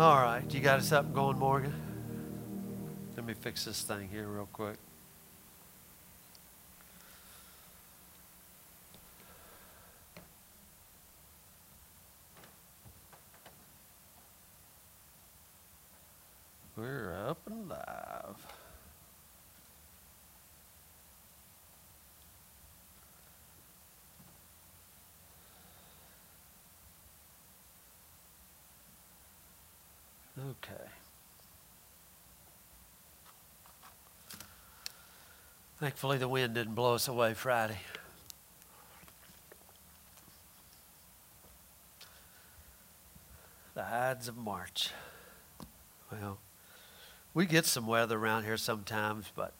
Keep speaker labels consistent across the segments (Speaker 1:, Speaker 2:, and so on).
Speaker 1: All right, you got us up and going, Morgan? Let me fix this thing here real quick. We're up and live. Okay. Thankfully, the wind didn't blow us away Friday. The Ides of March. Well, we get some weather around here sometimes, but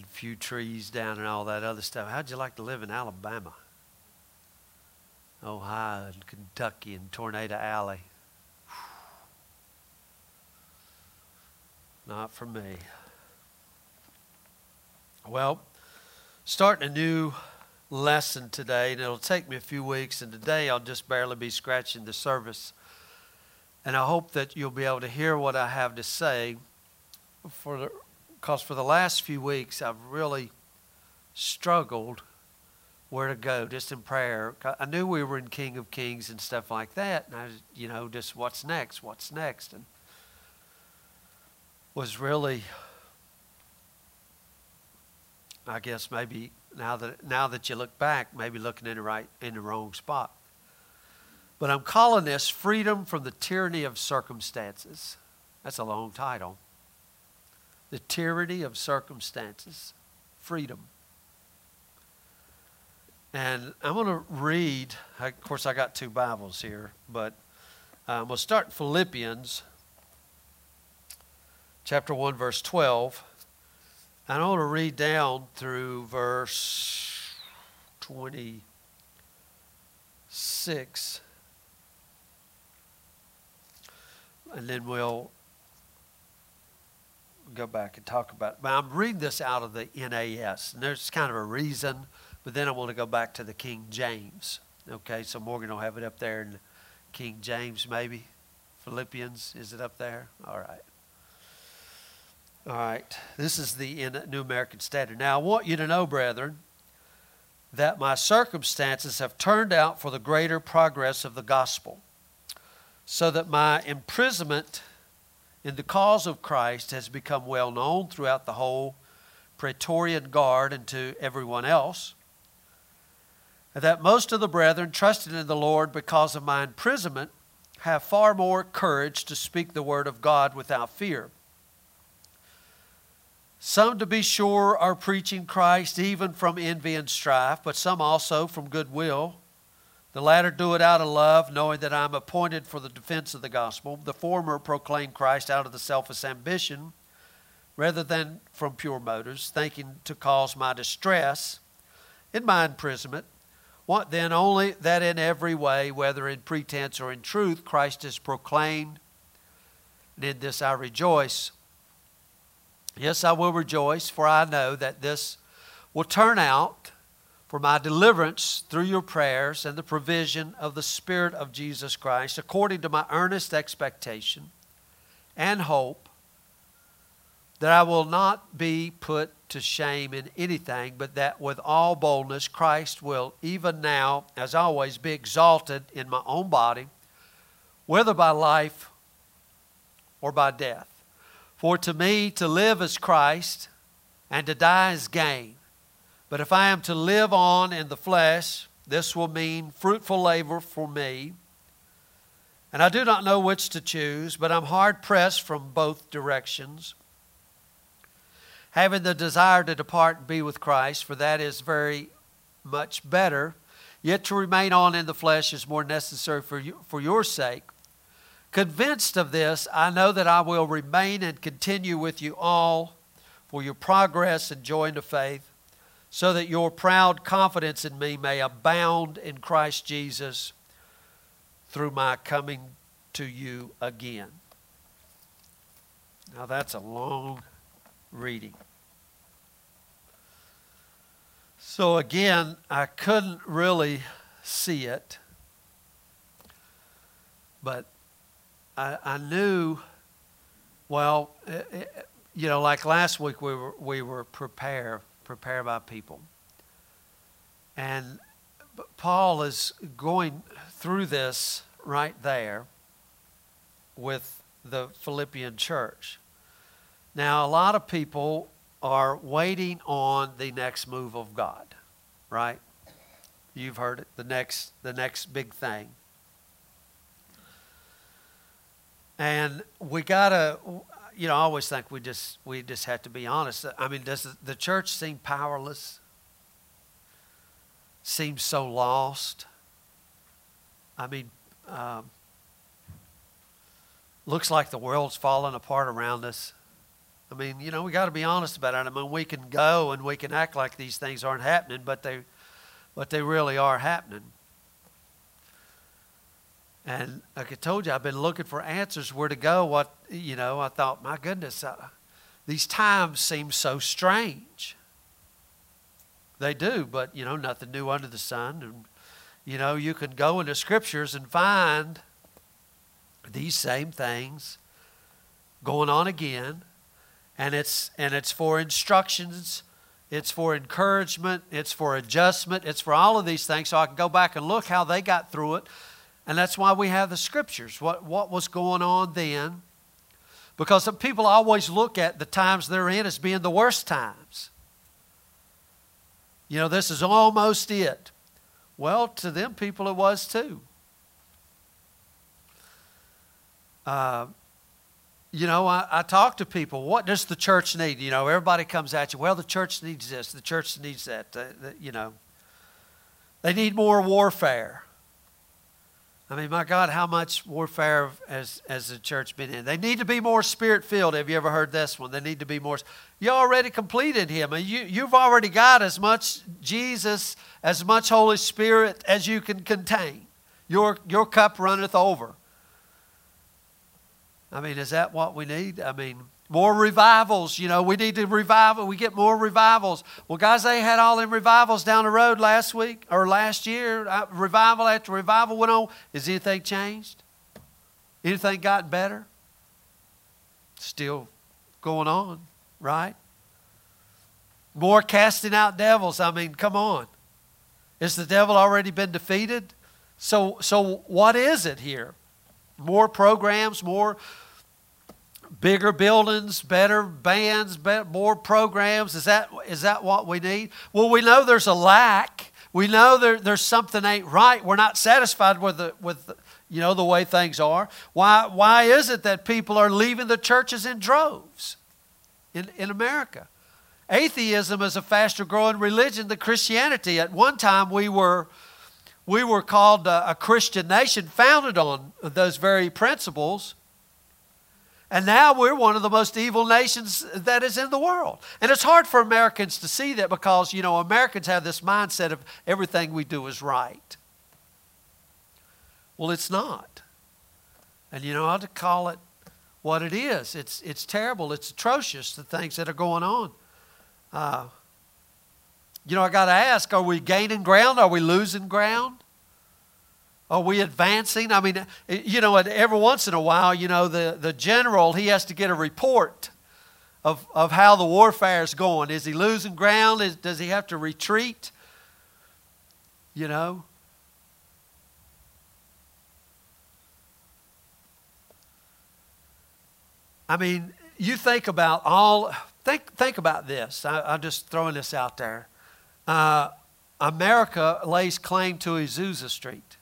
Speaker 1: a few trees down and all that other stuff. How'd you like to live in Alabama? Ohio and Kentucky and Tornado Alley. Not for me. Well, starting a new lesson today, and it'll take me a few weeks, and today I'll just barely be scratching the surface. And I hope that you'll be able to hear what I have to say for the because for the last few weeks I've really struggled where to go just in prayer. I knew we were in King of Kings and stuff like that, and I, you know, just what's next, what's next, and was really, I guess maybe now that now that you look back, maybe looking in the right in the wrong spot. But I'm calling this freedom from the tyranny of circumstances. That's a long title. The tyranny of circumstances, freedom. And I'm going to read, of course, I got two Bibles here, but uh, we'll start Philippians chapter 1, verse 12. And I want to read down through verse 26. And then we'll go back and talk about it. But I'm reading this out of the NAS. And there's kind of a reason, but then I want to go back to the King James. Okay, so Morgan will have it up there in King James, maybe. Philippians, is it up there? All right. All right, this is the New American Standard. Now, I want you to know, brethren, that my circumstances have turned out for the greater progress of the gospel, so that my imprisonment in the cause of Christ has become well known throughout the whole Praetorian Guard and to everyone else. And that most of the brethren, trusted in the Lord because of my imprisonment, have far more courage to speak the word of God without fear. Some, to be sure, are preaching Christ even from envy and strife, but some also from goodwill. The latter do it out of love, knowing that I am appointed for the defense of the gospel. The former proclaim Christ out of the selfish ambition rather than from pure motives, thinking to cause my distress in my imprisonment. What then? Only that in every way, whether in pretense or in truth, Christ is proclaimed. And in this I rejoice. Yes, I will rejoice, for I know that this will turn out for my deliverance through your prayers and the provision of the Spirit of Jesus Christ, according to my earnest expectation and hope that I will not be put to shame in anything, but that with all boldness Christ will, even now, as always, be exalted in my own body, whether by life or by death. For to me, to live is Christ, and to die is gain. But if I am to live on in the flesh, this will mean fruitful labor for me. And I do not know which to choose, but I'm hard pressed from both directions. Having the desire to depart and be with Christ, for that is very much better. Yet to remain on in the flesh is more necessary for, you, for your sake. Convinced of this, I know that I will remain and continue with you all for your progress and joy in the faith, so that your proud confidence in me may abound in Christ Jesus through my coming to you again. Now, that's a long reading. So, again, I couldn't really see it, but I, I knew, well, it, eh, eh, you know, like last week we were, we were prepare, prepare by people. And Paul is going through this right there with the Philippian church. Now, a lot of people are waiting on the next move of God, right? You've heard it, the next, the next big thing. And we gotta, you know, I always think we just we just have to be honest. I mean, does the church seem powerless? Seems so lost? I mean, um, looks like the world's falling apart around us. I mean, you know, we got to be honest about it. I mean, we can go and we can act like these things aren't happening, but they, but they really are happening. And like I told you, I've been looking for answers where to go. What you know, I thought, my goodness, uh, these times seem so strange. They do, but you know, nothing new under the sun. And you know, you can go into scriptures and find these same things going on again and it's and it's for instructions it's for encouragement it's for adjustment it's for all of these things so i can go back and look how they got through it and that's why we have the scriptures what what was going on then because people always look at the times they're in as being the worst times you know this is almost it well to them people it was too uh, you know, I, I, talk to people. What does the church need? You know, everybody comes at you. Well, the church needs this. The church needs that. Uh, the, you know, they need more warfare. I mean, my God, how much warfare has, has the church been in? They need to be more spirit filled. Have you ever heard this one? They need to be more. You already completed Him. You, you've already got as much Jesus, as much Holy Spirit as you can contain. Your, your cup runneth over. I mean, is that what we need? I mean, more revivals. You know, we need to revive. We get more revivals. Well, guys, they had all them revivals down the road last week or last year. Revival after revival went on. Is anything changed? Anything gotten better? Still going on, right? More casting out devils. I mean, come on. Has the devil already been defeated? So, so what is it here? More programs, more bigger buildings, better bands, better, more programs? Is that, is that what we need? Well, we know there's a lack. We know there, there's something ain't right. We're not satisfied with the, with the, you know the way things are. Why, why is it that people are leaving the churches in droves in, in America? Atheism is a faster growing religion than Christianity. At one time, we were, we were called a, a Christian nation founded on those very principles. And now we're one of the most evil nations that is in the world. And it's hard for Americans to see that because, you know, Americans have this mindset of everything we do is right. Well, it's not. And, you know, I'll call it what it is. It's, it's terrible. It's atrocious, the things that are going on. Uh, you know, I got to ask are we gaining ground? Are we losing ground? Are we advancing? I mean, you know, every once in a while, you know, the, the general, he has to get a report of, of how the warfare is going. Is he losing ground? Is, does he have to retreat? You know? I mean, you think about all, think, think about this. I, am just throwing this out there. Uh, America lays claim to Azusa Street.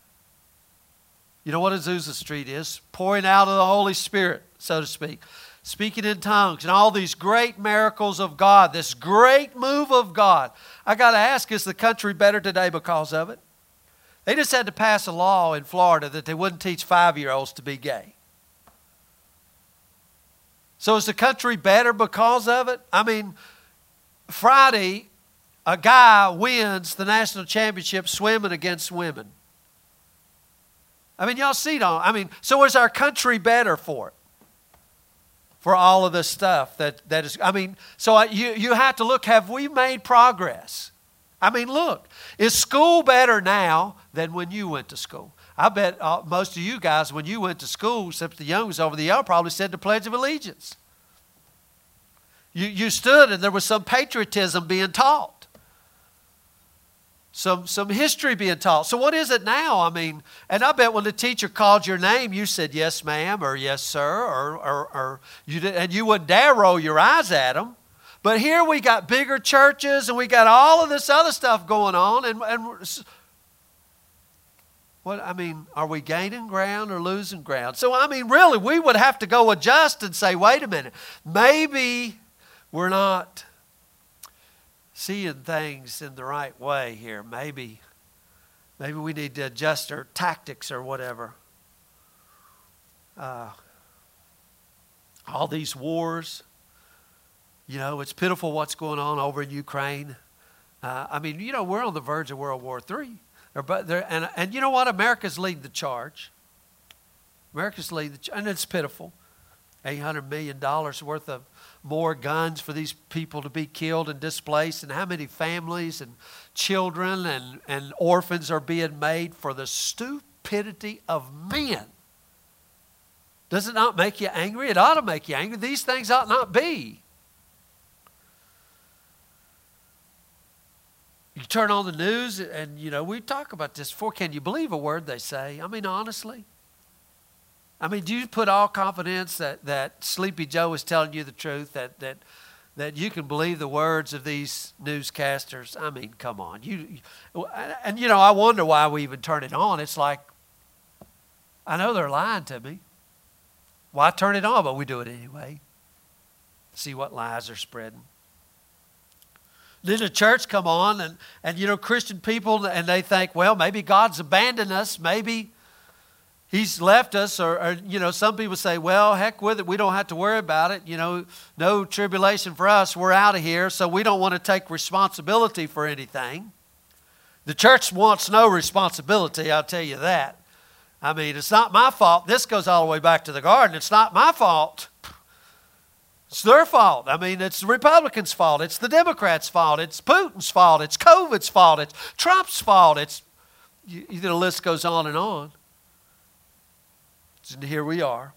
Speaker 1: You know what Azusa Street is? Pouring out of the Holy Spirit, so to speak. Speaking in tongues and all these great miracles of God, this great move of God. I got to ask, is the country better today because of it? They just had to pass a law in Florida that they wouldn't teach five year olds to be gay. So is the country better because of it? I mean, Friday, a guy wins the national championship swimming against women. I mean, y'all see it all. I mean, so is our country better for it? For all of this stuff that, that is, I mean, so I, you, you have to look have we made progress? I mean, look, is school better now than when you went to school? I bet uh, most of you guys, when you went to school, except the youngest over the yard, probably said the Pledge of Allegiance. You, you stood and there was some patriotism being taught, some, some history being taught. So, what is it now? I mean, and I bet when the teacher called your name, you said yes, ma'am, or yes, sir, or, or, or you did, and you wouldn't dare roll your eyes at them. But here we got bigger churches and we got all of this other stuff going on. And, and what I mean, are we gaining ground or losing ground? So I mean, really, we would have to go adjust and say, wait a minute, maybe we're not seeing things in the right way here. Maybe, maybe we need to adjust our tactics or whatever. Uh, all these wars, you know, it's pitiful what's going on over in Ukraine. Uh, I mean, you know, we're on the verge of World War III. But there, and, and you know what? America's leading the charge. America's leading, the, and it's pitiful. $800 million worth of more guns for these people to be killed and displaced, and how many families and children and, and orphans are being made for the stupidity of men. Does it not make you angry? It ought to make you angry. These things ought not be. You turn on the news, and you know we talk about this before. Can you believe a word they say? I mean, honestly. I mean, do you put all confidence that, that Sleepy Joe is telling you the truth? That that that you can believe the words of these newscasters? I mean, come on. You, and you know, I wonder why we even turn it on. It's like I know they're lying to me. Why turn it on? But we do it anyway. See what lies are spreading. Then the church come on and, and you know, Christian people, and they think, well, maybe God's abandoned us. Maybe he's left us. Or, or, you know, some people say, well, heck with it. We don't have to worry about it. You know, no tribulation for us. We're out of here. So we don't want to take responsibility for anything. The church wants no responsibility, I'll tell you that. I mean, it's not my fault. This goes all the way back to the garden. It's not my fault. It's their fault. I mean, it's the Republicans' fault. It's the Democrats' fault. It's Putin's fault. It's COVID's fault. It's Trump's fault. It's you, the list goes on and on. And here we are.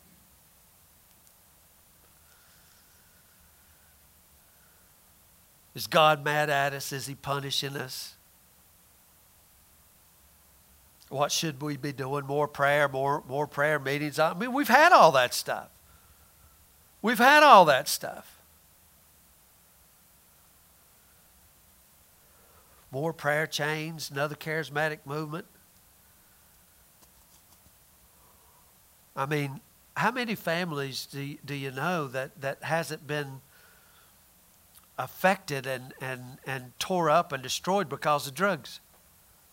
Speaker 1: Is God mad at us? Is He punishing us? What should we be doing? More prayer, more, more prayer meetings. I mean, we've had all that stuff. We've had all that stuff. More prayer chains, another charismatic movement. I mean, how many families do you, do you know that, that hasn't been affected and, and, and tore up and destroyed because of drugs?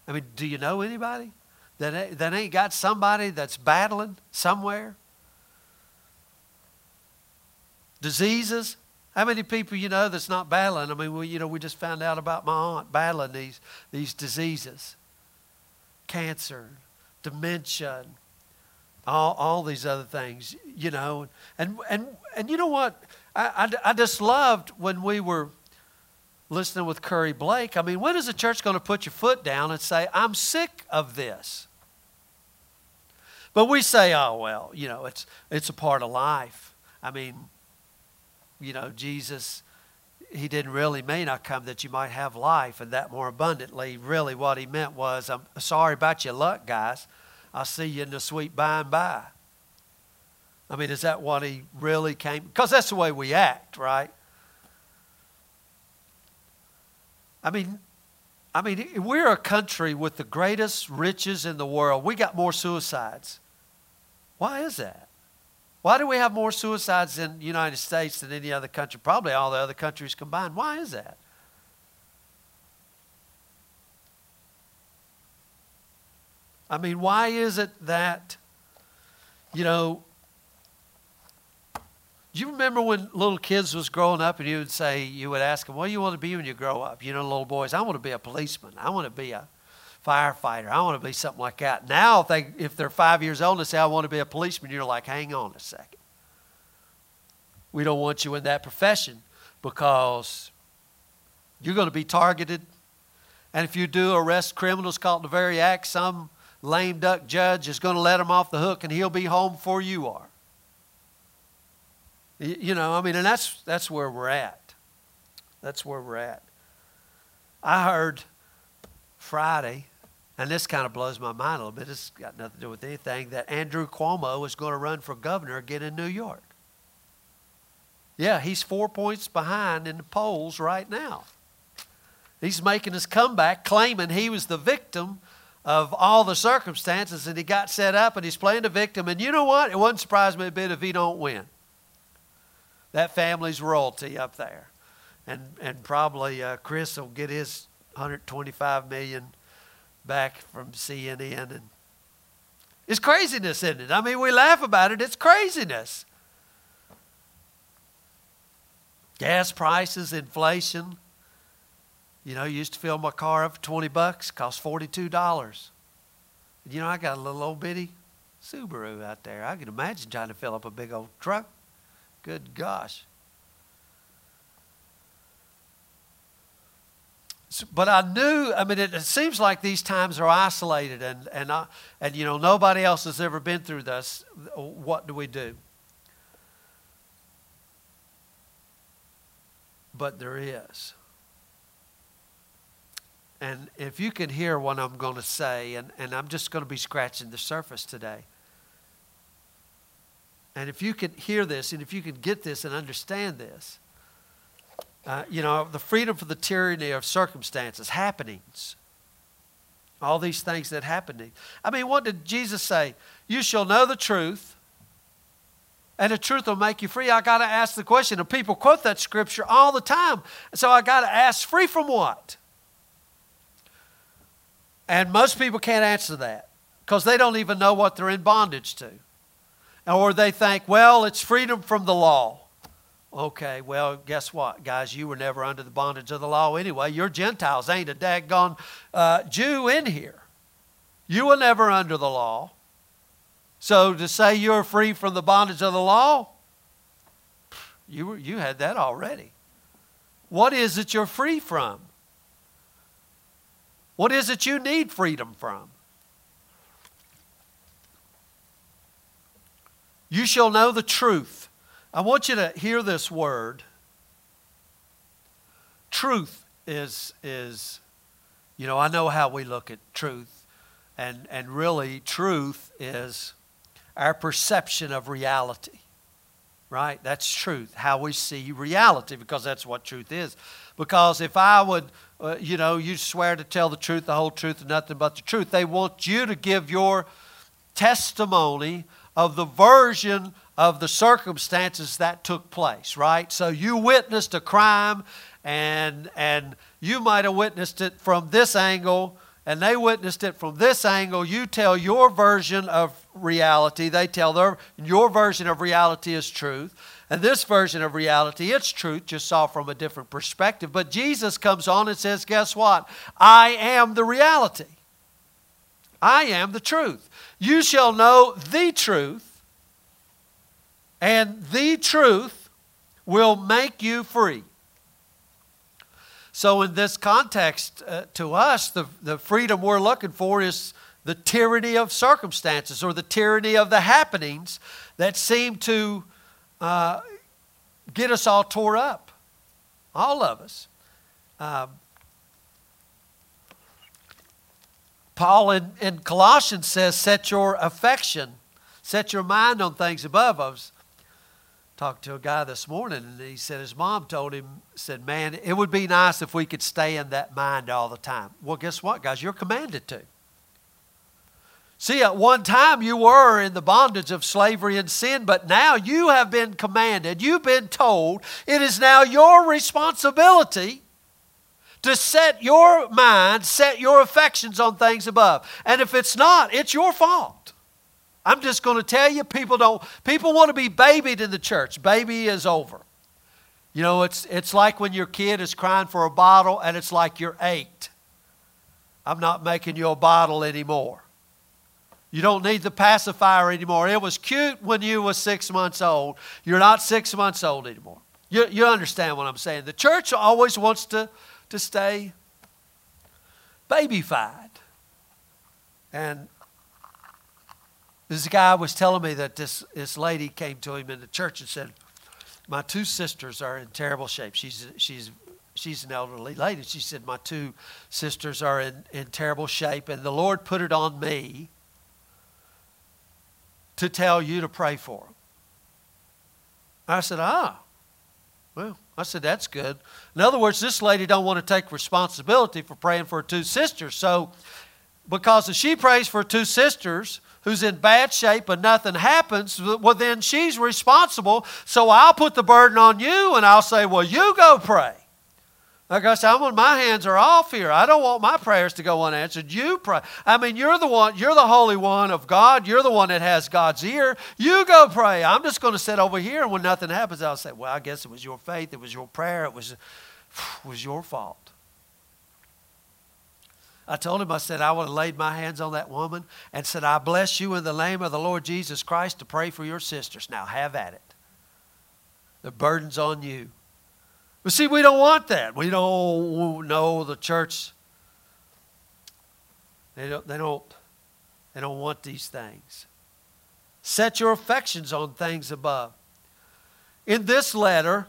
Speaker 1: I mean, do you know anybody that, that ain't got somebody that's battling somewhere? diseases. How many people you know that's not battling? I mean, we, you know, we just found out about my aunt battling these, these diseases cancer, dementia, all, all these other things, you know. And, and, and you know what? I, I, I just loved when we were listening with Curry Blake. I mean, when is the church going to put your foot down and say, I'm sick of this? But we say, oh, well, you know, it's, it's a part of life. I mean, you know, Jesus, he didn't really mean I come that you might have life and that more abundantly. Really, what he meant was, I'm sorry about your luck, guys. I'll see you in the sweet by and by. I mean, is that what he really came? Because that's the way we act, right? I mean, I mean, we're a country with the greatest riches in the world. We got more suicides. Why is that? Why do we have more suicides in the United States than any other country? Probably all the other countries combined. Why is that? I mean, why is it that, you know, do you remember when little kids was growing up and you would say, you would ask them, what do you want to be when you grow up? You know, little boys, I want to be a policeman. I want to be a firefighter. I want to be something like that. Now, if, they, if they're five years old and say, I want to be a policeman, you're like, hang on a second. We don't want you in that profession because you're going to be targeted And if you do arrest criminals caught in the very act, some lame duck judge is going to let him off the hook and he'll be home before you are. You know, I mean, and that's, that's where we're at. That's where we're at. I heard Friday, and this kind of blows my mind a little bit. It's got nothing to do with anything, that Andrew Cuomo is going to run for governor again in New York. Yeah, he's four points behind in the polls right now. He's making his comeback, claiming he was the victim of all the circumstances and he got set up and he's playing the victim. And you know what? It wouldn't surprise me a bit if he don't win. That family's royalty up there. And, and probably uh, Chris will get his 125 million back from CNN. And it's craziness, isn't it? I mean, we laugh about it. It's craziness. Gas prices, inflation. You know, used to fill my car up for 20 bucks, cost $42. You know, I got a little old bitty Subaru out there. I can imagine trying to fill up a big old truck. Good gosh. but I knew, I mean, it, it, seems like these times are isolated and, and, I, and, you know, nobody else has ever been through this. What do we do? But there is. And if you can hear what I'm going to say, and, and I'm just going to be scratching the surface today. And if you can hear this, and if you can get this and understand this, uh, you know, the freedom from the tyranny of circumstances, happenings, all these things that happen. I mean, what did Jesus say? You shall know the truth, and the truth will make you free. I got to ask the question, and people quote that scripture all the time. So I got to ask, free from what? And most people can't answer that because they don't even know what they're in bondage to. Or they think, well, it's freedom from the law. Okay, well, guess what, guys? You were never under the bondage of the law anyway. You're Gentiles. Ain't a daggone uh, Jew in here. You were never under the law. So to say you're free from the bondage of the law, you, were, you had that already. What is it you're free from? What is it you need freedom from? You shall know the truth. I want you to hear this word. Truth is, is you know, I know how we look at truth, and, and really, truth is our perception of reality, right? That's truth, how we see reality, because that's what truth is. Because if I would uh, you know, you swear to tell the truth, the whole truth, and nothing but the truth. They want you to give your testimony of the version of the circumstances that took place, right? So you witnessed a crime and and you might have witnessed it from this angle and they witnessed it from this angle. You tell your version of reality, they tell their your version of reality is truth. And this version of reality, it's truth, just saw from a different perspective. But Jesus comes on and says, Guess what? I am the reality. I am the truth. You shall know the truth, and the truth will make you free. So, in this context, uh, to us, the, the freedom we're looking for is the tyranny of circumstances or the tyranny of the happenings that seem to uh, get us all tore up. All of us. Um, Paul in, in Colossians says, set your affection, set your mind on things above. Was talking to a guy this morning, and he said his mom told him, said, man, it would be nice if we could stay in that mind all the time. Well, guess what, guys? You're commanded to. See, at one time you were in the bondage of slavery and sin, but now you have been commanded, you've been told, it is now your responsibility to set your mind, set your affections on things above. And if it's not, it's your fault. I'm just going to tell you, people don't, people want to be babied in the church. Baby is over. You know, it's, it's like when your kid is crying for a bottle and it's like you're eight. I'm not making you a bottle anymore. You don't need the pacifier anymore. It was cute when you were six months old. You're not six months old anymore. You, you understand what I'm saying. The church always wants to, to stay. babyfied. And this guy was telling me that this, this lady came to him in the church and said, My two sisters are in terrible shape. She's, she's, she's an elderly lady. She said, My two sisters are in, in terrible shape, and the Lord put it on me to tell you to pray for them. I said, Ah, well, I said, that's good. In other words, this lady don't want to take responsibility for praying for her two sisters. So because if she prays for two sisters who's in bad shape and nothing happens, well, then she's responsible. So I'll put the burden on you and I'll say, well, you go pray. Like I said, I'm, my hands are off here. I don't want my prayers to go unanswered. You pray. I mean, you're the one, you're the Holy One of God. You're the one that has God's ear. You go pray. I'm just going to sit over here, and when nothing happens, I'll say, well, I guess it was your faith. It was your prayer. It was, it was your fault. I told him, I said, I would have laid my hands on that woman and said, I bless you in the name of the Lord Jesus Christ to pray for your sisters. Now have at it. The burden's on you. But see, we don't want that. We don't know the church. They don't, they don't, they don't want these things. Set your affections on things above. In this letter,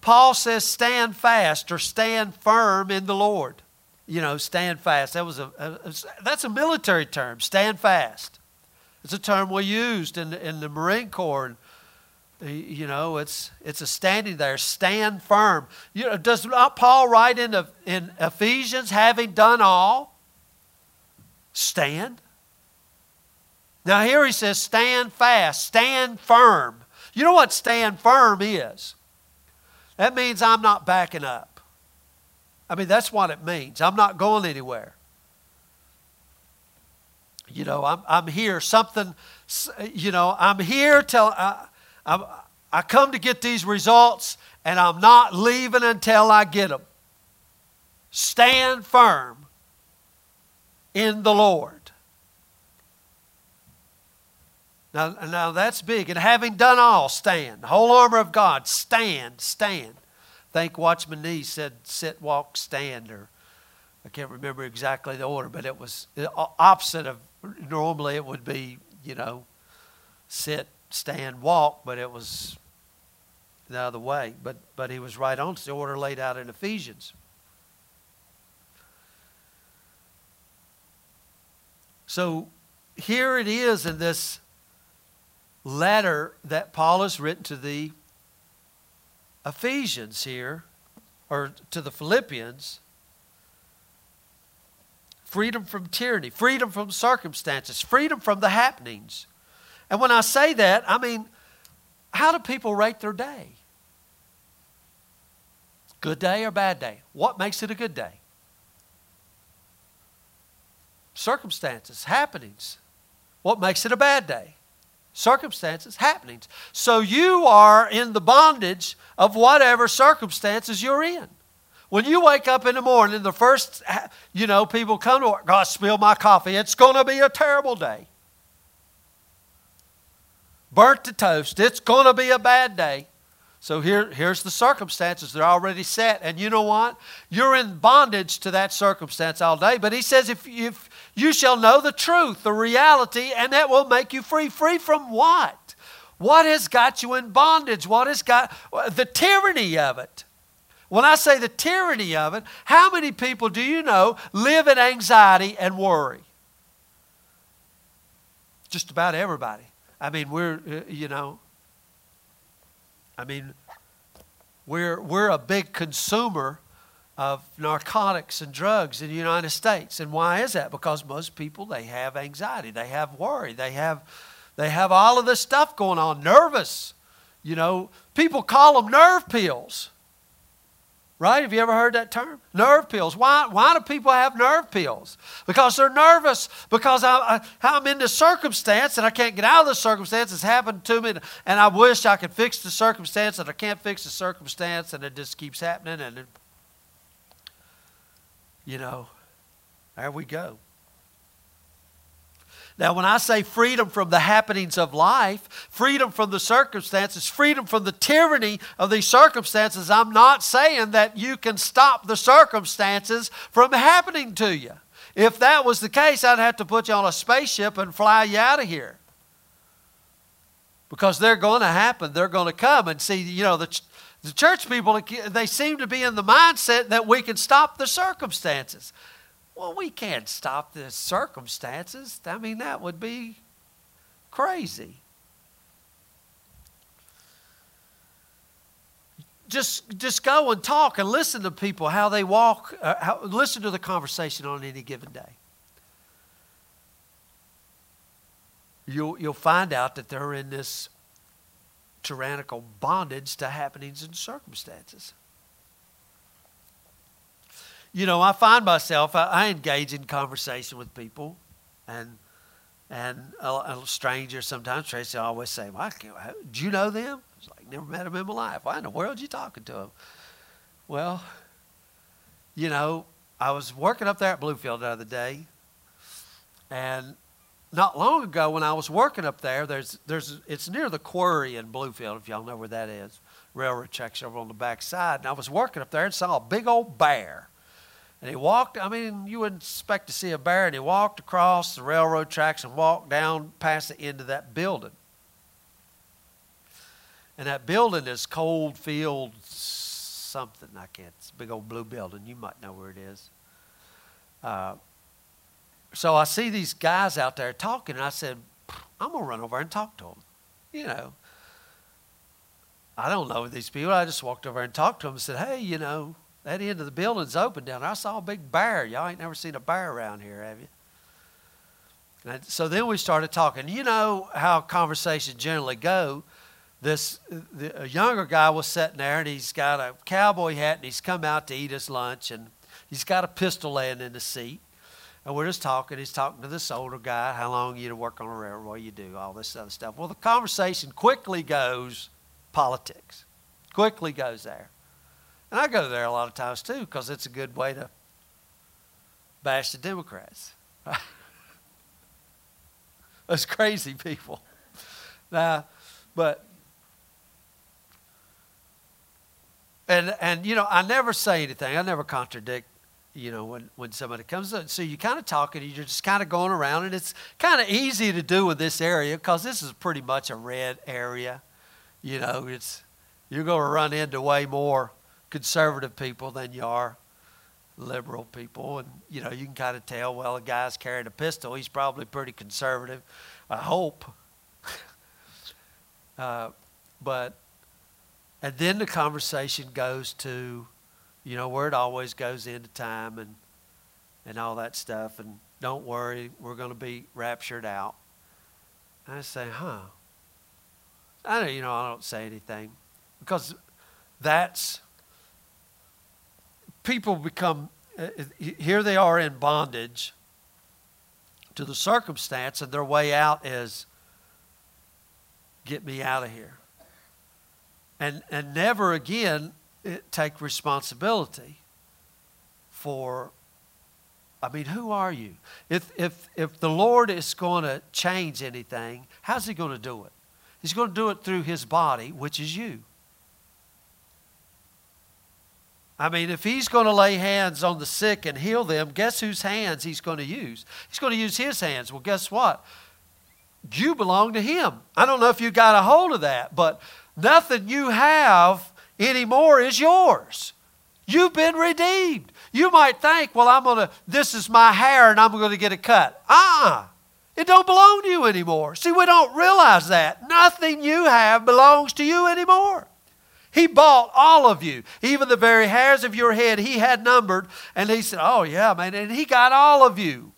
Speaker 1: Paul says, stand fast or stand firm in the Lord. You know, stand fast. That was a, a that's a military term, stand fast. It's a term we used in, in the Marine Corps you know, it's it's a standing there. Stand firm. You know, does not Paul write in, in Ephesians, having done all, stand? Now here he says, stand fast, stand firm. You know what stand firm is? That means I'm not backing up. I mean, that's what it means. I'm not going anywhere. You know, I'm, I'm here. Something, you know, I'm here till. Uh, I'm, I come to get these results, and I'm not leaving until I get them. Stand firm in the Lord. Now, now that's big. And having done all, stand. The whole armor of God, stand, stand. I think Watchman Nee said sit, walk, stand, or I can't remember exactly the order, but it was uh, opposite of normally it would be, you know, sit, stand, walk, but it was the other way. But, but he was right on. The order laid out in Ephesians. So here it is in this letter that Paul has written to the Ephesians here, or to the Philippians freedom from tyranny, freedom from circumstances, freedom from the happenings. And when I say that, I mean, how do people rate their day? Good day or bad day? What makes it a good day? Circumstances, happenings. What makes it a bad day? Circumstances, happenings. So you are in the bondage of whatever circumstances you're in. When you wake up in the morning, the first, you know, people come to work, God, spill my coffee. It's going to be a terrible day burnt to toast. It's going to be a bad day. So here, here's the circumstances. They're already set. And you know what? You're in bondage to that circumstance all day. But he says, if, if you shall know the truth, the reality, and that will make you free. Free from what? What has got you in bondage? What has got the tyranny of it? When I say the tyranny of it, how many people do you know live in anxiety and worry? Just about everybody. I mean, we're, uh, you know, I mean, we're, we're a big consumer of narcotics and drugs in the United States. And why is that? Because most people, they have anxiety, they have worry, they have, they have all of this stuff going on, nervous. You know, people call them nerve pills. Right? Have you ever heard that term? Nerve pills. Why, why do people have nerve pills? Because they're nervous, because I, I, am in this circumstance and I can't get out of the circumstance. It's happened to me, and I wish I could fix the circumstance, and I can't fix the circumstance, and it just keeps happening. And, it, you know, there we go. Now, when I say freedom from the happenings of life, freedom from the circumstances, freedom from the tyranny of these circumstances, I'm not saying that you can stop the circumstances from happening to you. If that was the case, I'd have to put you on a spaceship and fly you out of here. Because they're going to happen, they're going to come. And see, you know, the, the church people, they seem to be in the mindset that we can stop the circumstances. Well, we can't stop the circumstances. I mean, that would be crazy. Just, just go and talk and listen to people how they walk, uh, how, listen to the conversation on any given day. You'll, you'll find out that they're in this tyrannical bondage to happenings and circumstances you know, I find myself, I, I engage in conversation with people and and a, a stranger sometimes, Tracy always say, well, do you know them? It's like, never met them in my life. Why in the world are you talking to them? Well, you know, I was working up there at Bluefield the other day, and not long ago when I was working up there, there's, there's, it's near the quarry in Bluefield, if y'all know where that is. Railroad tracks over on the back side. And I was working up there and saw a big old bear and he walked, I mean, you wouldn't expect to see a bear, and he walked across the railroad tracks and walked down past the end of that building. And that building is Cold Field something. I can't, it's a big old blue building. You might know where it is. Uh, so I see these guys out there talking, and I said, I'm going to run over and talk to them. You know, I don't know these people. I just walked over and talked to them and said, hey, you know, that end of the building's open down there. I saw a big bear. Y'all ain't never seen a bear around here, have you? And so then we started talking. You know how conversations generally go. This the, a younger guy was sitting there, and he's got a cowboy hat, and he's come out to eat his lunch, and he's got a pistol laying in the seat. And we're just talking. He's talking to this older guy. How long you to work on a railroad? You do? All this other stuff. Well, the conversation quickly goes politics. Quickly goes there. And I go there a lot of times too because it's a good way to bash the Democrats. Those crazy people. Now, but and and you know, I never say anything. I never contradict. You know, when when somebody comes up, so you kind of talking, and you're just kind of going around, and it's kind of easy to do in this area because this is pretty much a red area. You know, it's you're going to run into way more conservative people than you are liberal people. And, you know, you can kind of tell, well, a guy's carrying a pistol. He's probably pretty conservative. I hope. uh, but, and then the conversation goes to, you know, where it always goes into time and, and all that stuff. And don't worry, we're going to be raptured out. And I say, huh. I don't, you know, I don't say anything because that's people become, uh, here they are in bondage to the circumstance, and their way out is get me out of here. And, and never again eh, take responsibility for I mean, who are you? If, if, if the Lord is going to change anything, how's He going to do it? He's going to do it through His body, which is you. I mean, if he's going to lay hands on the sick and heal them, guess whose hands he's going to use? He's going to use his hands. Well, guess what? You belong to him. I don't know if you got a hold of that, but nothing you have anymore is yours. You've been redeemed. You might think, well, I'm going to, this is my hair and I'm going to get a cut. Ah, uh-uh. It don't belong to you anymore. See, we don't realize that. Nothing you have belongs to you anymore. He bought all of you, even the very hairs of your head, he had numbered. And he said, Oh, yeah, man. And he got all of you.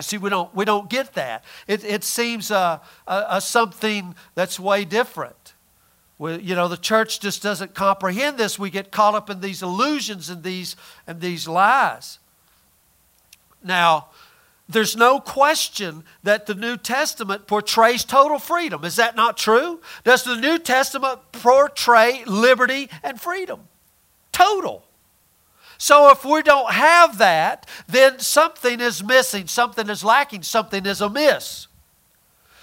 Speaker 1: See, we don't, we don't get that. It, it seems uh, uh, something that's way different. We, you know, the church just doesn't comprehend this. We get caught up in these illusions and these, and these lies. Now, there's no question that the New Testament portrays total freedom. Is that not true? Does the New Testament portray liberty and freedom? Total. So if we don't have that, then something is missing, something is lacking, something is amiss.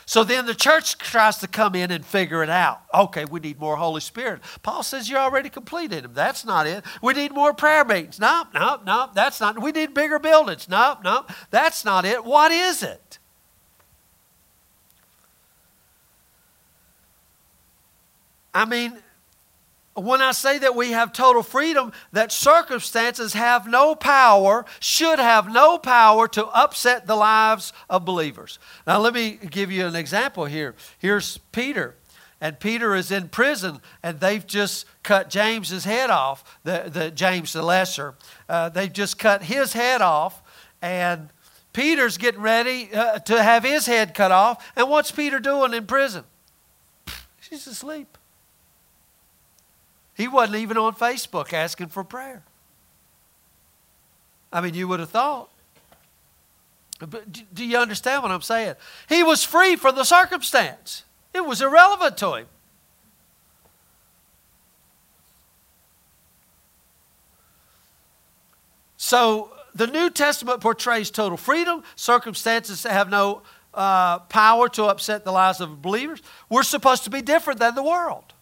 Speaker 1: So then the church tries to come in and figure it out. Okay, we need more Holy Spirit. Paul says you're already completed them. That's not it. We need more prayer meetings. No, no, no, that's not. We need bigger buildings. No, no, that's not it. What is it? I mean, when I say that we have total freedom, that circumstances have no power, should have no power to upset the lives of believers. Now, let me give you an example here. Here's Peter, and Peter is in prison, and they've just cut James's head off, the, the James the Lesser. Uh, they've just cut his head off, and Peter's getting ready uh, to have his head cut off. And what's Peter doing in prison? She's asleep. He wasn't even on Facebook asking for prayer. I mean, you would have thought. But do you understand what I'm saying? He was free from the circumstance, it was irrelevant to him. So the New Testament portrays total freedom. Circumstances have no uh, power to upset the lives of believers. We're supposed to be different than the world.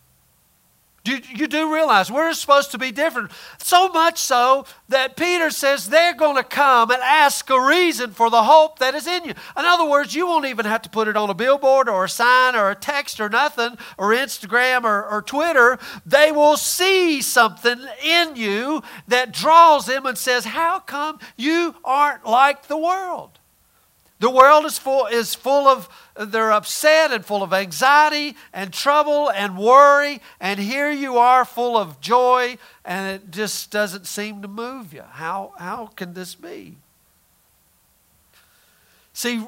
Speaker 1: You, you do realize we're supposed to be different. So much so that Peter says they're going to come and ask a reason for the hope that is in you. In other words, you won't even have to put it on a billboard or a sign or a text or nothing or Instagram or, or Twitter. They will see something in you that draws them and says, How come you aren't like the world? The world is full, is full of, they're upset and full of anxiety and trouble and worry. And here you are full of joy and it just doesn't seem to move you. How, how can this be? See,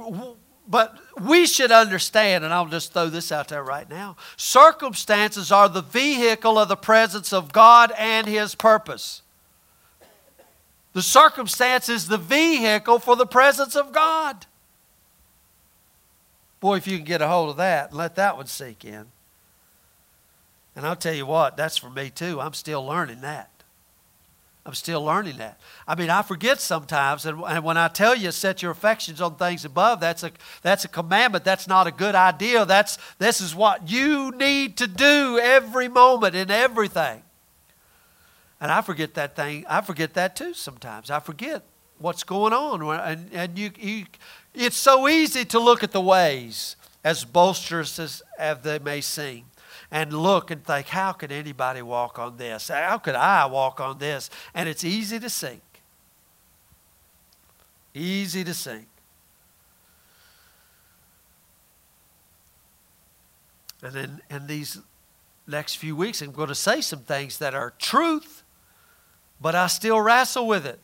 Speaker 1: but we should understand, and I'll just throw this out there right now circumstances are the vehicle of the presence of God and His purpose. The circumstance is the vehicle for the presence of God. Boy, if you can get a hold of that and let that one sink in. And I'll tell you what, that's for me too. I'm still learning that. I'm still learning that. I mean, I forget sometimes, and, and when I tell you set your affections on things above, that's a that's a commandment. That's not a good idea. That's this is what you need to do every moment in everything. And I forget that thing. I forget that too sometimes. I forget what's going on, and and you you it's so easy to look at the ways, as bolsterous as, as they may seem, and look and think, how could anybody walk on this? How could I walk on this? And it's easy to sink. Easy to sink. And then in these next few weeks, I'm going to say some things that are truth, but I still wrestle with it.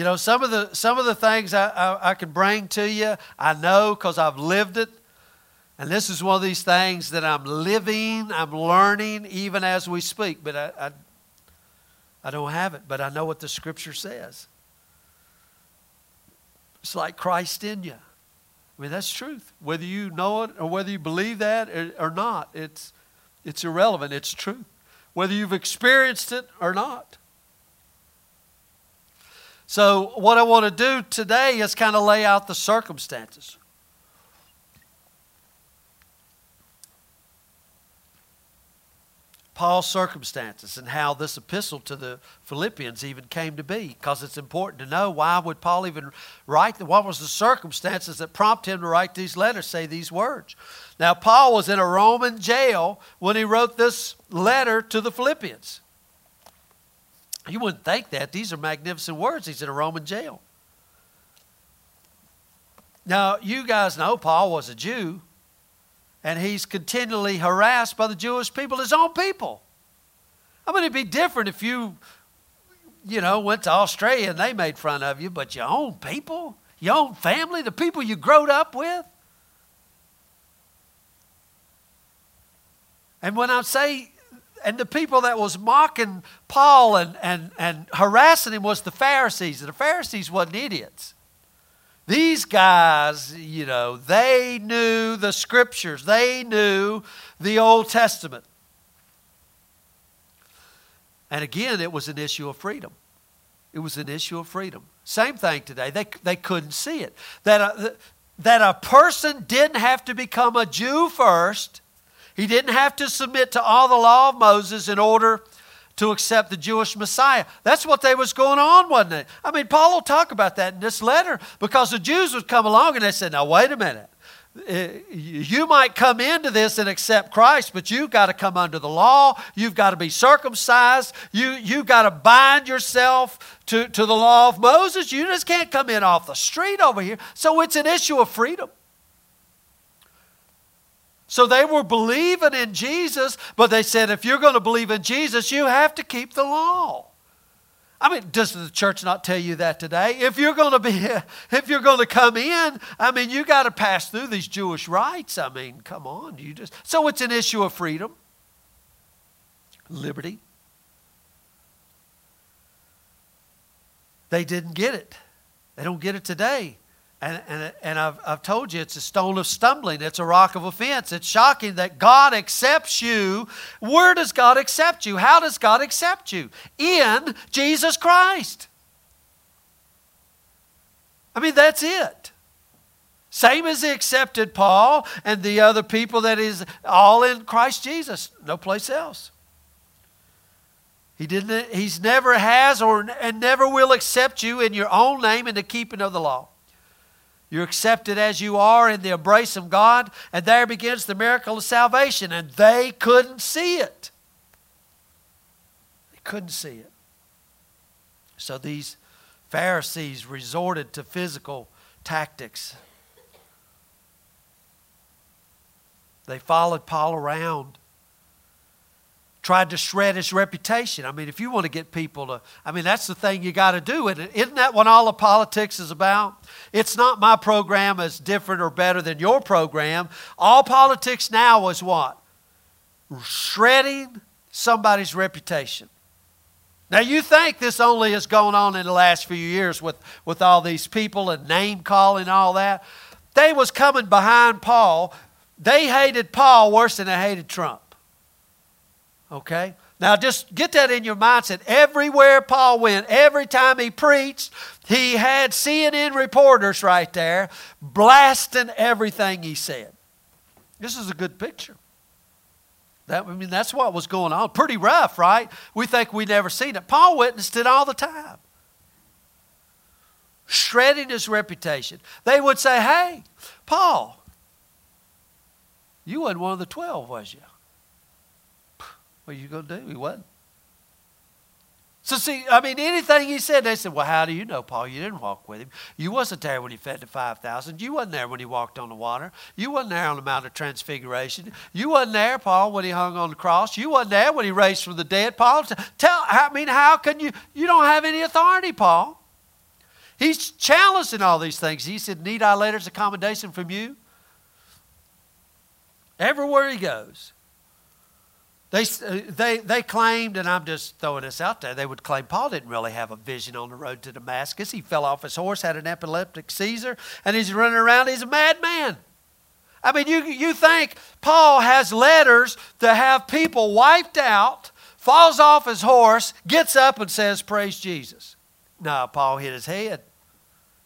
Speaker 1: You know, some of the, some of the things I, I, I can bring to you, I know because I've lived it. And this is one of these things that I'm living, I'm learning even as we speak, but I, I, I don't have it, but I know what the scripture says. It's like Christ in you. I mean, that's truth. Whether you know it or whether you believe that or not, it's, it's irrelevant. It's truth. Whether you've experienced it or not. So, what I want to do today is kind of lay out the circumstances. Paul's circumstances and how this epistle to the Philippians even came to be because it's important to know why would Paul even write what was the circumstances that prompt him to write these letters say these words. Now Paul was in a Roman jail when he wrote this letter to the Philippians. You wouldn't think that. These are magnificent words. He's in a Roman jail. Now, you guys know Paul was a Jew, and he's continually harassed by the Jewish people, his own people. I mean, it'd be different if you, you know, went to Australia and they made fun of you, but your own people, your own family, the people you growed up with. And when I say and the people that was mocking Paul and, and, and harassing him was the Pharisees. And the Pharisees wasn't idiots. These guys, you know, they knew the scriptures. They knew the Old Testament. And again, it was an issue of freedom. It was an issue of freedom. Same thing today. They, they couldn't see it. That a, that a person didn't have to become a Jew first, he didn't have to submit to all the law of Moses in order to accept the Jewish Messiah. That's what they was going on, wasn't it? I mean, Paul will talk about that in this letter because the Jews would come along and they said, now wait a minute. Uh, you might come into this and accept Christ, but you've got to come under the law. You've got to be circumcised. You, you've got to bind yourself to, to the law of Moses. You just can't come in off the street over here. So it's an issue of freedom. So they were believing in Jesus, but they said, if you're going to believe in Jesus, you have to keep the law. I mean, does the church not tell you that today? If you're going to be, if you're going to come in, I mean, you got to pass through these Jewish rites. I mean, come on, you just. So it's an issue of freedom, liberty. They didn't get it. They don't get it today. And, and, and I've, I've told you it's a stone of stumbling, it's a rock of offense. It's shocking that God accepts you. Where does God accept you? How does God accept you? In Jesus Christ. I mean, that's it. Same as He accepted Paul and the other people that is all in Christ Jesus, no place else. He didn't, he's never has or and never will accept you in your own name in the keeping of the law. You're accepted as you are in the embrace of God, and there begins the miracle of salvation. And they couldn't see it. They couldn't see it. So these Pharisees resorted to physical tactics. They followed Paul around tried to shred his reputation. I mean, if you want to get people to, I mean, that's the thing you got to do. Isn't that what all the politics is about? It's not my program is different or better than your program. All politics now is what? Shredding somebody's reputation. Now, you think this only has gone on in the last few years with, with all these people and name calling and all that. They was coming behind Paul. They hated Paul worse than they hated Trump. Okay? Now just get that in your mindset. Everywhere Paul went, every time he preached, he had CNN reporters right there blasting everything he said. This is a good picture. That, I mean, that's what was going on. Pretty rough, right? We think we never seen it. Paul witnessed it all the time. Shredding his reputation. They would say, hey, Paul, you wasn't one of the twelve, was you? What are you going to do? He wasn't. So see, I mean, anything he said, they said, well, how do you know, Paul? You didn't walk with him. You wasn't there when he fed the 5,000. You wasn't there when he walked on the water. You wasn't there on the Mount of Transfiguration. You wasn't there, Paul, when he hung on the cross. You wasn't there when he raised from the dead. Paul, tell, I mean, how can you, you don't have any authority, Paul. He's challenging all these things. He said, need I letters of commendation from you? Everywhere he goes. They, uh, they, they claimed, and I'm just throwing this out there, they would claim Paul didn't really have a vision on the road to Damascus. He fell off his horse, had an epileptic seizure, and he's running around. He's a madman. I mean, you, you think Paul has letters to have people wiped out, falls off his horse, gets up, and says, Praise Jesus. No, Paul hit his head.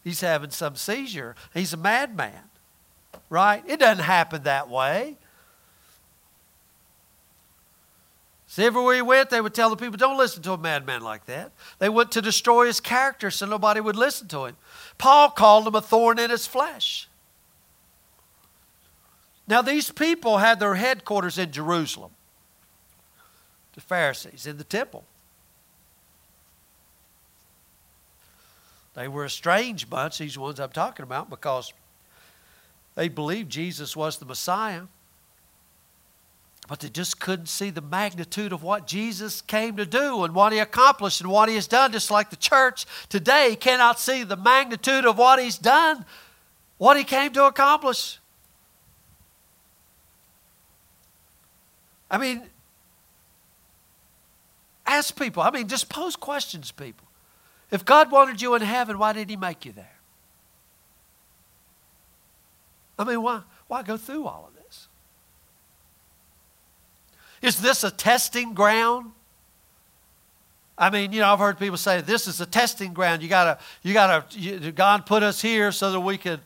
Speaker 1: He's having some seizure. He's a madman, right? It doesn't happen that way. So everywhere he went, they would tell the people, don't listen to a madman like that. They went to destroy his character so nobody would listen to him. Paul called him a thorn in his flesh. Now, these people had their headquarters in Jerusalem, the Pharisees, in the temple. They were a strange bunch, these ones I'm talking about, because they believed Jesus was the Messiah. But they just couldn't see the magnitude of what Jesus came to do and what he accomplished and what he has done, just like the church today cannot see the magnitude of what he's done, what he came to accomplish. I mean, ask people. I mean, just pose questions, people. If God wanted you in heaven, why did he make you there? I mean, why, why go through all of? Is this a testing ground? I mean, you know, I've heard people say this is a testing ground. You gotta, you gotta, you, God put us here so that we could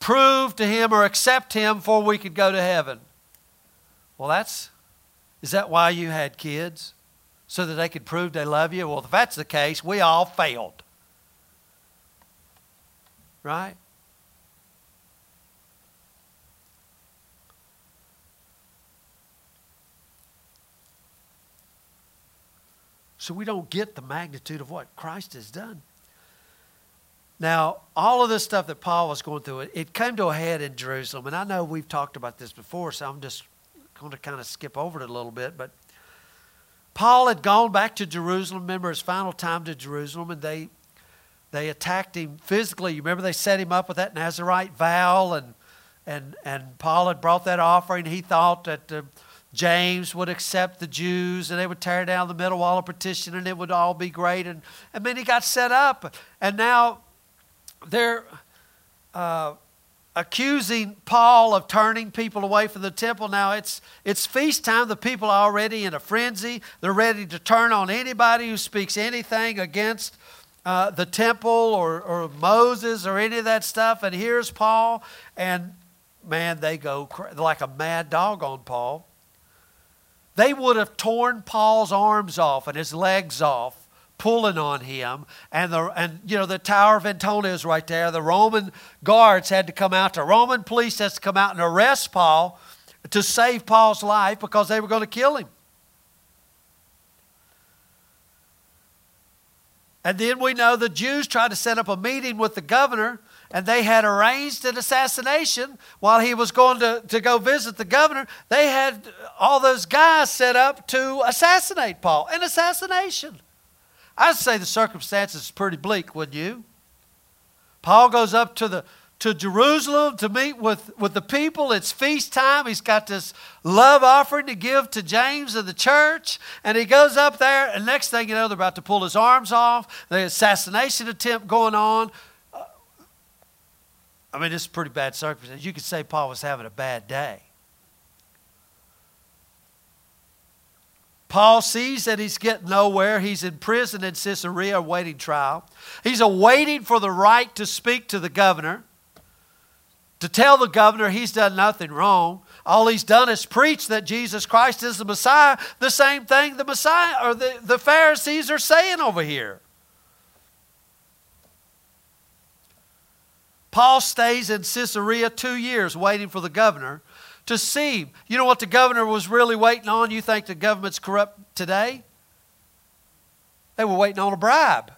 Speaker 1: prove to Him or accept Him before we could go to heaven. Well, that's, is that why you had kids? So that they could prove they love you? Well, if that's the case, we all failed. Right? So we don't get the magnitude of what Christ has done. Now, all of this stuff that Paul was going through, it, came to a head in Jerusalem. And I know we've talked about this before, so I'm just going to kind of skip over it a little bit. But Paul had gone back to Jerusalem, remember his final time to Jerusalem, and they they attacked him physically. You remember they set him up with that Nazarite vow, and and and Paul had brought that offering. He thought that uh, James would accept the Jews and they would tear down the middle wall of partition and it would all be great. And, and then he got set up. And now they're uh, accusing Paul of turning people away from the temple. Now it's, it's feast time. The people are already in a frenzy. They're ready to turn on anybody who speaks anything against uh, the temple or, or Moses or any of that stuff. And here's Paul. And man, they go like a mad dog on Paul. They would have torn Paul's arms off and his legs off, pulling on him. And, the, and you know, the Tower of Antonia is right there. The Roman guards had to come out, the Roman police has to come out and arrest Paul to save Paul's life because they were going to kill him. And then we know the Jews tried to set up a meeting with the governor and they had arranged an assassination while he was going to, to go visit the governor. They had all those guys set up to assassinate Paul. An assassination. I'd say the circumstances are pretty bleak, wouldn't you? Paul goes up to the to Jerusalem to meet with, with the people. It's feast time. He's got this love offering to give to James and the church. And he goes up there, and next thing you know, they're about to pull his arms off. The assassination attempt going on. I mean, it's a pretty bad circumstance. You could say Paul was having a bad day. Paul sees that he's getting nowhere. He's in prison in Caesarea awaiting trial. He's awaiting for the right to speak to the governor, to tell the governor he's done nothing wrong. All he's done is preach that Jesus Christ is the Messiah, the same thing the Messiah or the, the Pharisees are saying over here. Paul stays in Caesarea two years waiting for the governor to see. You know what the governor was really waiting on? You think the government's corrupt today? They were waiting on a bribe.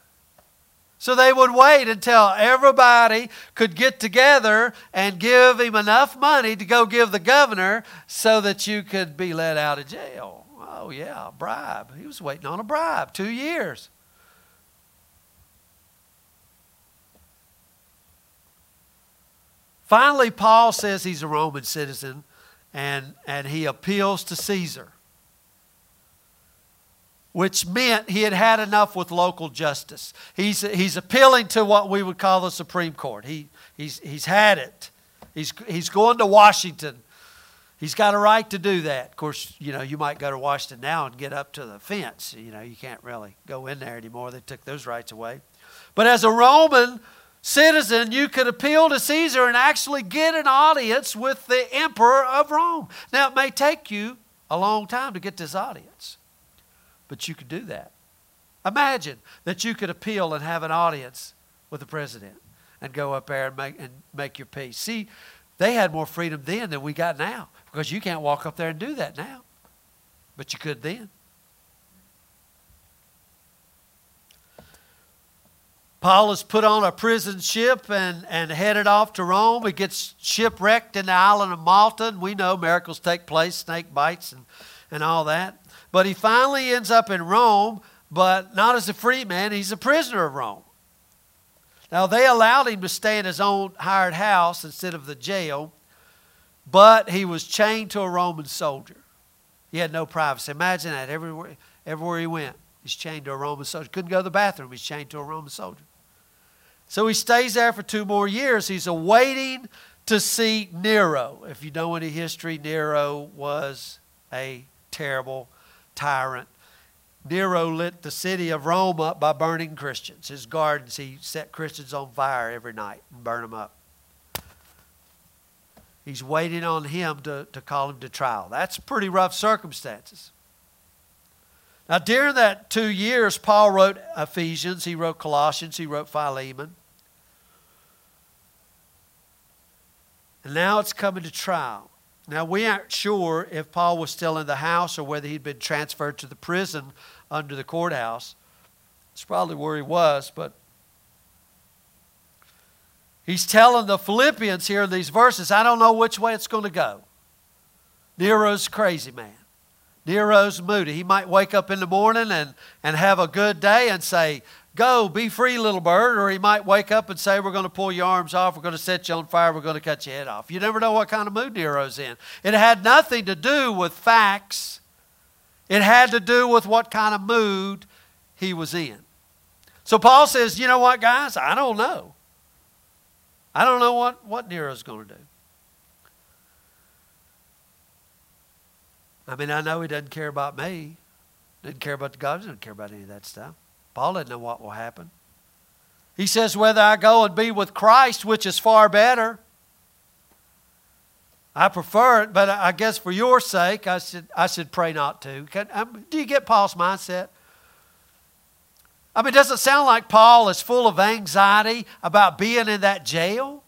Speaker 1: So they would wait until everybody could get together and give him enough money to go give the governor so that you could be let out of jail. Oh, yeah, a bribe. He was waiting on a bribe two years. Finally, Paul says he's a Roman citizen and, and he appeals to Caesar, which meant he had had enough with local justice. He's, he's appealing to what we would call the Supreme Court. He, he's, he's had it. He's, he's going to Washington. He's got a right to do that. Of course, you know, you might go to Washington now and get up to the fence. You know, you can't really go in there anymore. They took those rights away. But as a Roman, citizen, you could appeal to Caesar and actually get an audience with the emperor of Rome. Now, it may take you a long time to get this audience, but you could do that. Imagine that you could appeal and have an audience with the president and go up there and make, and make your peace. See, they had more freedom then than we got now because you can't walk up there and do that now, but you could then. Paul is put on a prison ship and, and headed off to Rome. He gets shipwrecked in the island of Malta. And we know miracles take place, snake bites and, and all that. But he finally ends up in Rome, but not as a free man, he's a prisoner of Rome. Now, they allowed him to stay in his own hired house instead of the jail, but he was chained to a Roman soldier. He had no privacy. Imagine that everywhere, everywhere he went, he's chained to a Roman soldier. Couldn't go to the bathroom, he's chained to a Roman soldier. So he stays there for two more years. He's awaiting to see Nero. If you know any history, Nero was a terrible tyrant. Nero lit the city of Rome up by burning Christians. His gardens, he set Christians on fire every night and burned them up. He's waiting on him to, to call him to trial. That's pretty rough circumstances. Now, during that two years, Paul wrote Ephesians, he wrote Colossians, he wrote Philemon. And now it's coming to trial. Now, we aren't sure if Paul was still in the house or whether he'd been transferred to the prison under the courthouse. It's probably where he was, but he's telling the Philippians here in these verses, I don't know which way it's going to go. Nero's crazy man. Nero's moody. He might wake up in the morning and, and have a good day and say, Go, be free, little bird. Or he might wake up and say, We're going to pull your arms off, we're going to set you on fire, we're going to cut your head off. You never know what kind of mood Nero's in. It had nothing to do with facts, it had to do with what kind of mood he was in. So Paul says, You know what, guys? I don't know. I don't know what, what Nero's going to do. I mean, I know he doesn't care about me, doesn't care about the God, doesn't care about any of that stuff. Paul doesn't know what will happen. He says, Whether I go and be with Christ, which is far better, I prefer it, but I guess for your sake, I should, I should pray not to. Um, do you get Paul's mindset? I mean, does it sound like Paul is full of anxiety about being in that jail?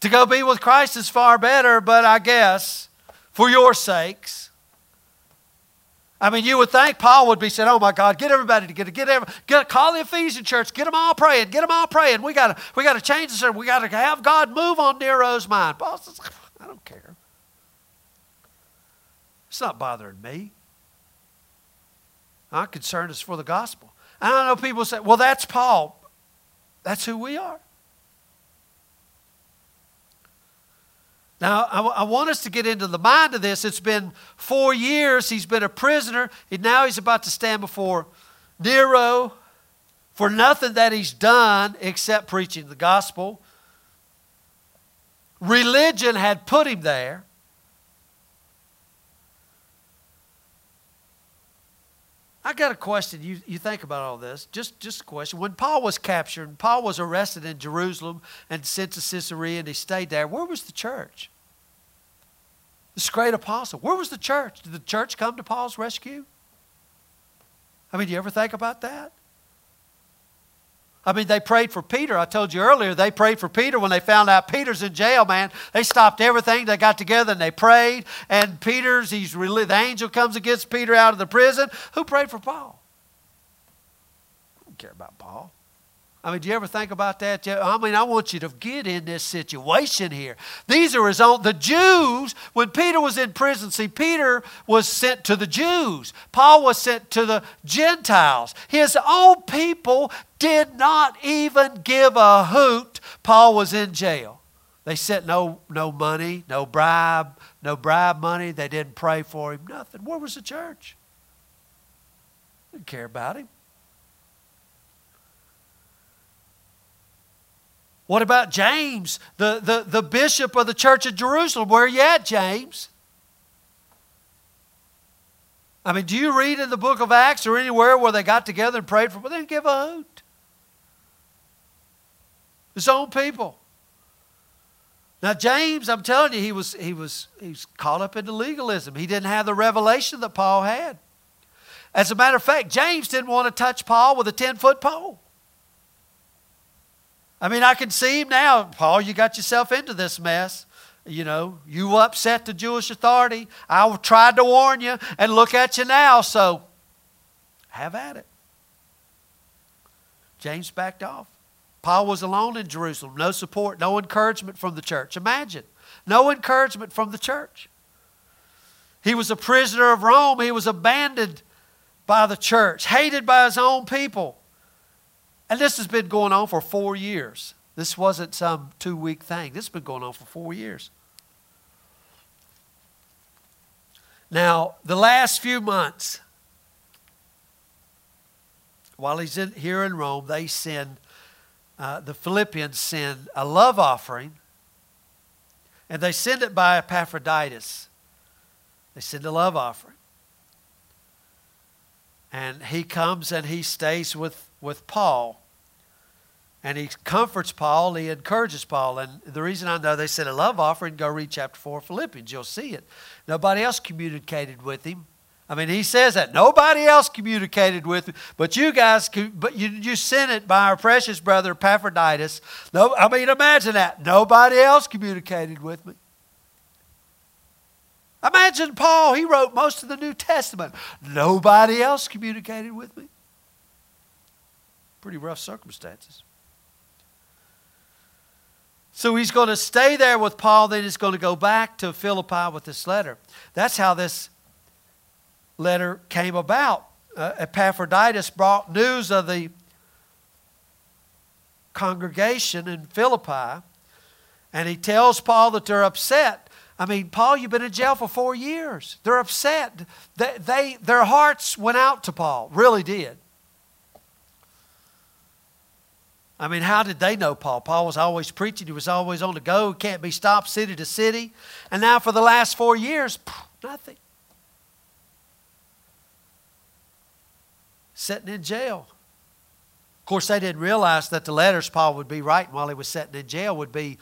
Speaker 1: To go be with Christ is far better, but I guess for your sakes, I mean, you would think Paul would be saying, "Oh my God, get everybody together, get every, get call the Ephesian church, get them all praying, get them all praying. We got to we got to change the this. We got to have God move on Nero's mind." Paul says, "I don't care. It's not bothering me. I'm concerned is for the gospel." And I know people say, "Well, that's Paul. That's who we are." Now, I, I, want us to get into the mind of this. It's been four years he's been a prisoner, and now he's about to stand before Nero for nothing that he's done except preaching the gospel. Religion had put him there. I got a question. You, you think about all this. Just, just a question. When Paul was captured, and Paul was arrested in Jerusalem and sent to Caesarea, and he stayed there, where was the church? This great apostle. Where was the church? Did the church come to Paul's rescue? I mean, do you ever think about that? I mean, they prayed for Peter. I told you earlier, they prayed for Peter when they found out Peter's in jail, man. They stopped everything. They got together and they prayed. And Peter's, he's really the angel comes and gets Peter out of the prison. Who prayed for Paul? I don't care about Paul. I mean, do you ever think about that? I mean, I want you to get in this situation here. These are his own, the Jews, when Peter was in prison, see, Peter was sent to the Jews. Paul was sent to the Gentiles. His own people did not even give a hoot. Paul was in jail. They sent no, no money, no bribe, no bribe money. They didn't pray for him, nothing. Where was the church? Didn't care about him. What about James, the, the, the bishop of the church of Jerusalem? Where are you at, James? I mean, do you read in the book of Acts or anywhere where they got together and prayed for? Well, they didn't give a hoot. His own people. Now, James, I'm telling you, he was, he was, he was caught up into legalism. He didn't have the revelation that Paul had. As a matter of fact, James didn't want to touch Paul with a 10 foot pole. I mean, I can see him now. Paul, you got yourself into this mess. You know, you upset the Jewish authority. I tried to warn you, and look at you now. So, have at it. James backed off. Paul was alone in Jerusalem. No support, no encouragement from the church. Imagine. No encouragement from the church. He was a prisoner of Rome. He was abandoned by the church, hated by his own people. And this has been going on for four years. This wasn't some two week thing. This has been going on for four years. Now, the last few months, while he's in, here in Rome, they send, uh, the Philippians send a love offering, and they send it by Epaphroditus. They send a love offering. And he comes and he stays with, with Paul. And he comforts Paul, he encourages Paul. And the reason I know they said a love offering, go read chapter 4 of Philippians. You'll see it. Nobody else communicated with him. I mean, he says that nobody else communicated with me, but you guys, but you, you sent it by our precious brother Epaphroditus. No, I mean, imagine that. Nobody else communicated with me. Imagine Paul, he wrote most of the New Testament. Nobody else communicated with me. Pretty rough circumstances. So he's going to stay there with Paul, then he's going to go back to Philippi with this letter. That's how this letter came about. Uh, Epaphroditus brought news of the congregation in Philippi, and he tells Paul that they're upset. I mean, Paul, you've been in jail for four years. They're upset. They, they, their hearts went out to Paul, really did. I mean, how did they know Paul? Paul was always preaching, he was always on the go, can't be stopped city to city. And now, for the last four years, nothing. Sitting in jail. Of course, they didn't realize that the letters Paul would be writing while he was sitting in jail would be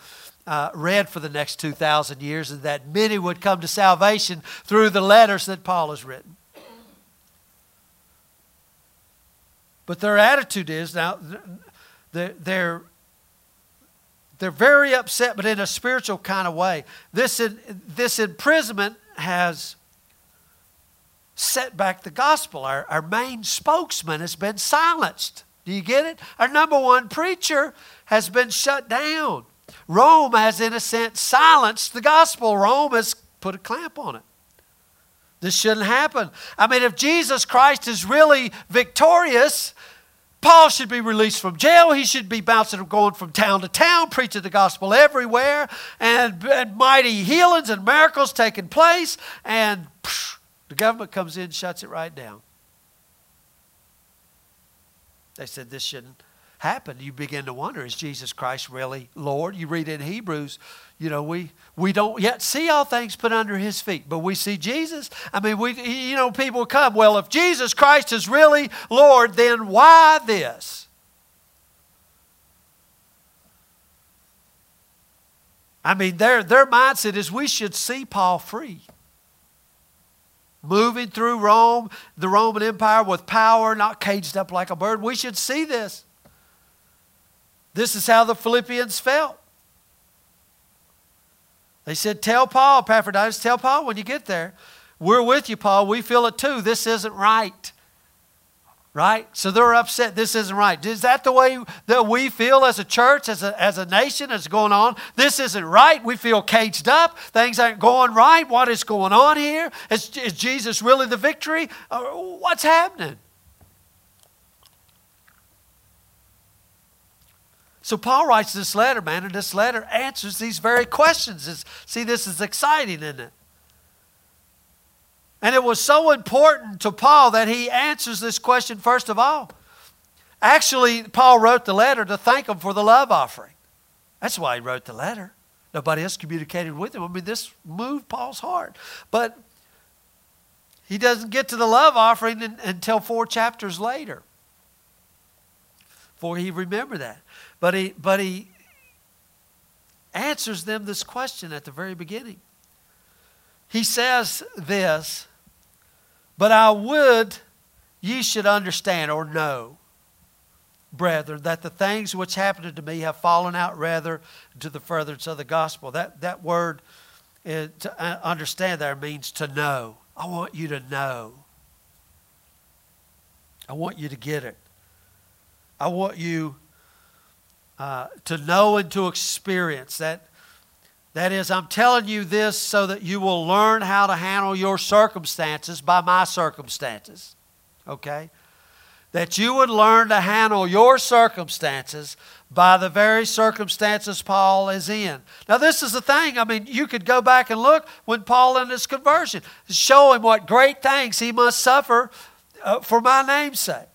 Speaker 1: uh, read for the next 2,000 years, and that many would come to salvation through the letters that Paul has written. But their attitude is now, they're, they're, they're very upset, but in a spiritual kind of way. This, this imprisonment has set back the gospel. Our, our main spokesman has been silenced. Do you get it? Our number one preacher has been shut down. Rome has, in a sense, silenced the gospel. Rome has put a clamp on it. This shouldn't happen. I mean, if Jesus Christ is really victorious, Paul should be released from jail. He should be bouncing going from town to town, preaching the gospel everywhere, and, and mighty healings and miracles taking place. And psh, the government comes in, shuts it right down. They said this shouldn't happen. You begin to wonder: Is Jesus Christ really Lord? You read in Hebrews, you know, we, we don't yet see all things put under his feet, but we see Jesus. I mean, we, you know, people come, well, if Jesus Christ is really Lord, then why this? I mean, their, their mindset is we should see Paul free. Moving through Rome, the Roman Empire with power, not caged up like a bird. We should see this. This is how the Philippians felt. They said, Tell Paul, Epaphroditus, tell Paul when you get there. We're with you, Paul. We feel it too. This isn't right. Right? So they're upset. This isn't right. Is that the way that we feel as a church, as a, as a nation, as going on? This isn't right. We feel caged up. Things aren't going right. What is going on here? Is, is Jesus really the victory? Uh, what's happening? So Paul writes this letter, man, and this letter answers these very questions. It's, see, this is exciting, isn't it? And it was so important to Paul that he answers this question first of all. Actually, Paul wrote the letter to thank him for the love offering. That's why he wrote the letter. Nobody else communicated with him. I mean, this moved Paul's heart. But he doesn't get to the love offering until four chapters later. For he remembered that. But he, but he answers them this question at the very beginning. He says this, but I would ye should understand or know, brethren, that the things which happened to me have fallen out rather to the furtherance of the gospel. That, that word uh, to uh, understand there means to know. I want you to know. I want you to get it. I want you uh, to know and to experience. That, that is, I'm telling you this so that you will learn how to handle your circumstances by my circumstances. Okay? That you would learn to handle your circumstances by the very circumstances Paul is in. Now, this is the thing. I mean, you could go back and look when Paul in his conversion, show him what great things he must suffer uh, for my name's sake.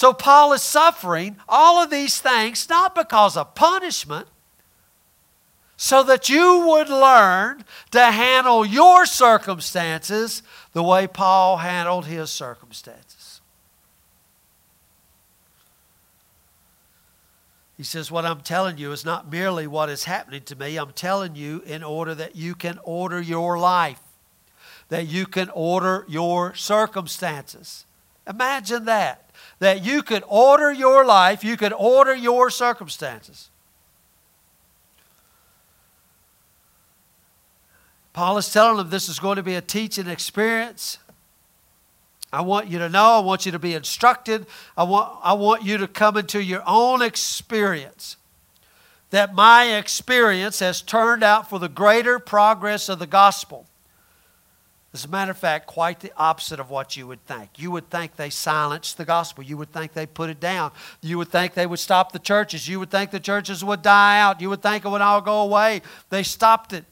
Speaker 1: So Paul is suffering all of these things not because of punishment, so that you would learn to handle your circumstances the way Paul handled his circumstances. He says, What I'm telling you is not merely what is happening to me. I'm telling you in order that you can order your life, that you can order your circumstances. Imagine that. That you could order your life, you could order your circumstances. Paul is telling them this is going to be a teaching experience. I want you to know, I want you to be instructed, I want, I want you to come into your own experience. That my experience has turned out for the greater progress of the gospel. As a matter of fact, quite the opposite of what you would think. You would think they silenced the gospel. You would think they put it down. You would think they would stop the churches. You would think the churches would die out. You would think it would all go away. They stopped it.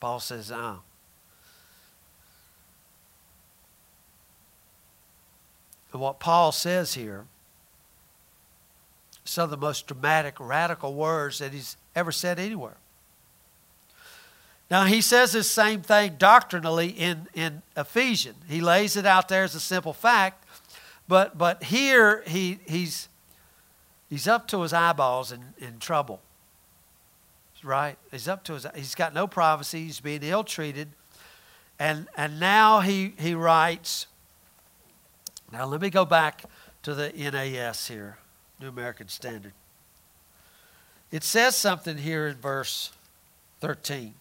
Speaker 1: Paul says, oh, And what Paul says here, some of the most dramatic, radical words that he's ever said anywhere. Now, he says the same thing doctrinally in, in Ephesians. He lays it out there as a simple fact, but, but here he, he's, he's up to his eyeballs in, in trouble. Right? He's up to his, he's got no privacy, he's being ill treated. And, and now he, he writes, now, let me go back to the NAS here, New American Standard. It says something here in verse 13.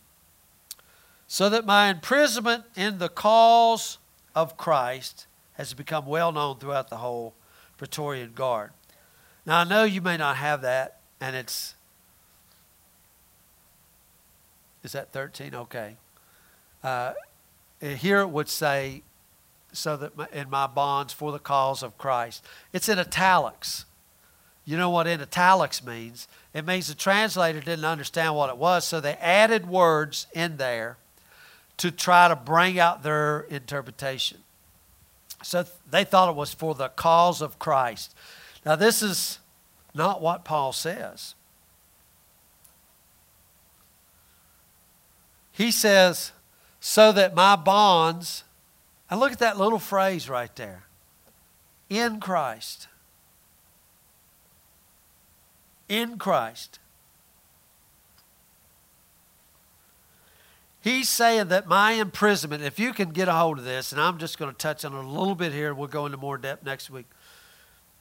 Speaker 1: So that my imprisonment in the cause of Christ has become well known throughout the whole Praetorian Guard. Now, I know you may not have that, and it's. Is that 13? Okay. Uh, here it would say so that my, in my bonds for the cause of Christ. It's in italics. You know what in italics means? It means the translator didn't understand what it was, so they added words in there to try to bring out their interpretation. So they thought it was for the cause of Christ. Now, this is not what Paul says. He says, so that my bonds and look at that little phrase right there in Christ. In Christ. He's saying that my imprisonment, if you can get a hold of this, and I'm just going to touch on it a little bit here, we'll go into more depth next week.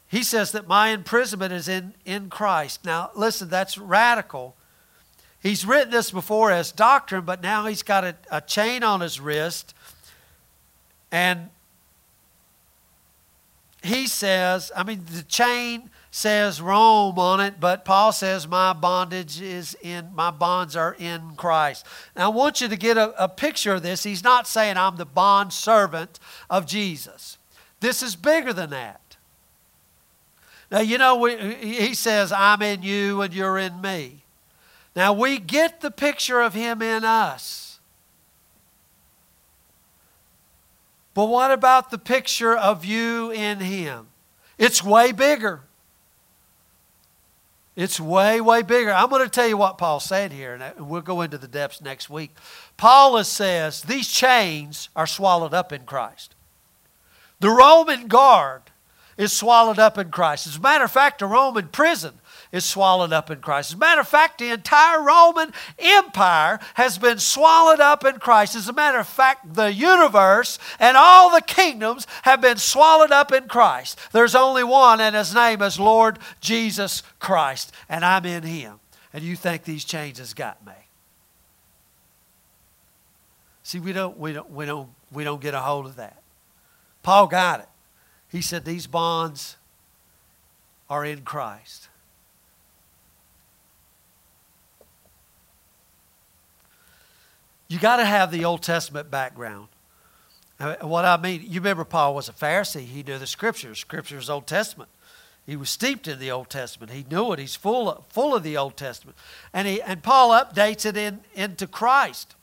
Speaker 1: He says that my imprisonment is in, in Christ. Now, listen, that's radical. He's written this before as doctrine, but now he's got a, a chain on his wrist and he says, I mean, the chain says Rome on it, but Paul says, My bondage is in, my bonds are in Christ. Now, I want you to get a, a picture of this. He's not saying I'm the bond servant of Jesus. This is bigger than that. Now, you know, he says, I'm in you and you're in me. Now, we get the picture of him in us. But what about the picture of you in Him? It's way bigger. It's way, way bigger. I'm going to tell you what Paul said here, and we'll go into the depths next week. Paul says these chains are swallowed up in Christ. The Roman guard is swallowed up in Christ. As a matter of fact, a Roman prison is swallowed up in Christ. As a matter of fact, the entire Roman Empire has been swallowed up in Christ. As a matter of fact, the universe and all the kingdoms have been swallowed up in Christ. There's only one, and his name is Lord Jesus Christ, and I'm in him. And you think these changes got me. See, we don't, we don't, we don't, we don't get a hold of that. Paul got it. He said these bonds are in Christ. You got to have the Old Testament background. Uh, what I mean, you remember Paul was a Pharisee. He knew the Scriptures. Scripture is Old Testament. He was steeped in the Old Testament. He knew it. He's full of, full of the Old Testament. And, he, and Paul updates it in, into Christ.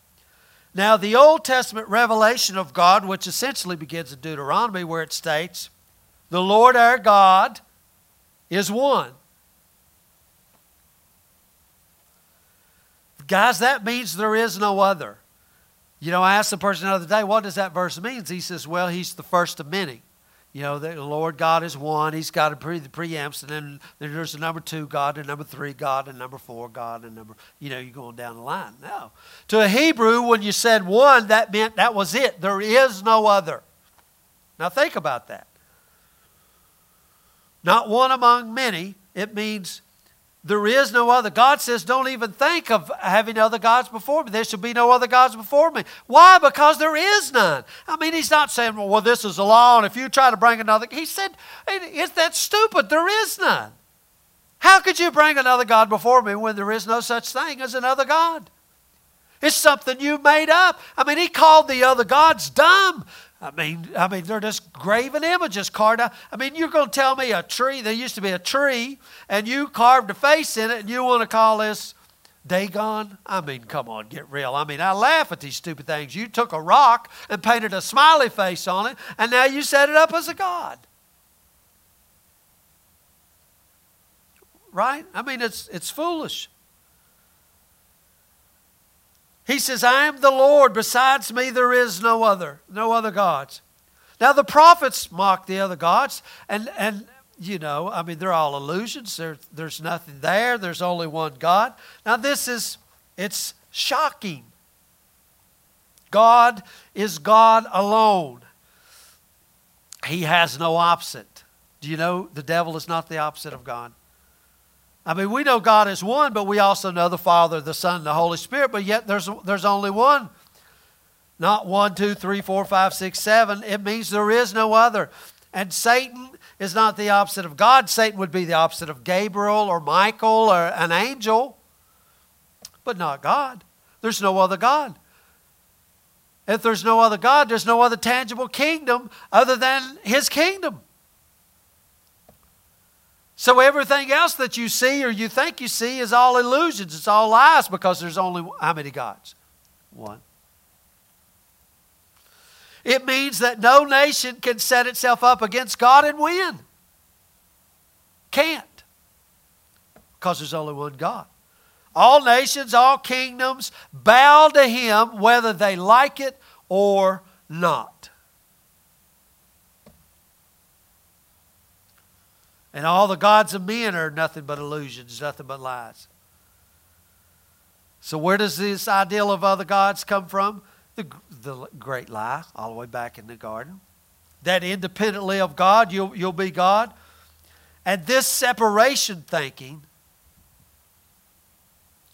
Speaker 1: Now, the Old Testament revelation of God, which essentially begins in Deuteronomy, where it states, The Lord our God is one. Guys, that means there is no other. You know, I asked the person the other day, what does that verse mean? He says, well, he's the first of many. You know, the Lord God is one. He's got a pre, the and then, then there's a number two God, and number three God, and number four God, and number, you know, you're going down the line. No. To a Hebrew, when you said one, that meant that was it. There is no other. Now think about that. Not one among many. It means there is no other. God says, don't even think of having other gods before me. There should be no other gods before me. Why? Because there is none. I mean, he's not saying, well, well this is a law, and if you try to bring another, he said, is that stupid? There is none. How could you bring another God before me when there is no such thing as another God? It's something you made up. I mean, he called the other gods dumb. I mean, I mean, they're just graven images carved. I mean, you're going to tell me a tree, there used to be a tree, and you carved a face in it, and you want to call this Dagon? I mean, come on, get real. I mean, I laugh at these stupid things. You took a rock and painted a smiley face on it, and now you set it up as a god. Right? I mean, it's, it's foolish. He says, I am the Lord. Besides me, there is no other, no other gods. Now, the prophets mock the other gods, and, and you know, I mean, they're all illusions. There, there's nothing there. There's only one God. Now, this is, it's shocking. God is God alone. He has no opposite. Do you know the devil is not the opposite of God? I mean, we know God is one, but we also know the Father, the Son, and the Holy Spirit, but yet there's, there's only one. Not one, two, three, four, five, six, seven. It means there is no other. And Satan is not the opposite of God. Satan would be the opposite of Gabriel or Michael or an angel, but not God. There's no other God. If there's no other God, there's no other tangible kingdom other than his kingdom. So everything else that you see or you think you see is all illusions. It's all lies because there's only how many gods? One. It means that no nation can set itself up against God and win. Can't. Because there's only one God. All nations, all kingdoms bow to Him whether they like it or not. And all the gods of men are nothing but illusions, nothing but lies. So, where does this ideal of other gods come from? The, the great lie, all the way back in the garden. That independently of God, you'll, you'll be God. And this separation thinking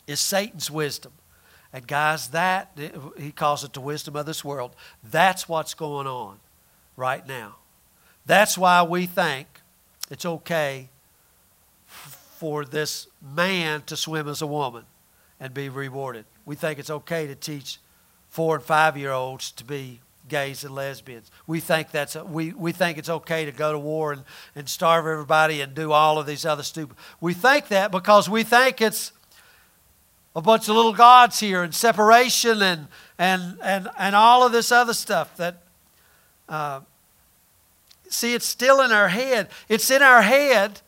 Speaker 1: is Satan's wisdom. And, guys, that, he calls it the wisdom of this world. That's what's going on right now. That's why we think it's okay for this man to swim as a woman and be rewarded. We think it's okay to teach four and five year olds to be gays and lesbians. We think that's we, we think it's okay to go to war and, and starve everybody and do all of these other stupid. We think that because we think it's a bunch of little gods here and separation and and and and all of this other stuff that uh, See, it's still in our head. It's in our head.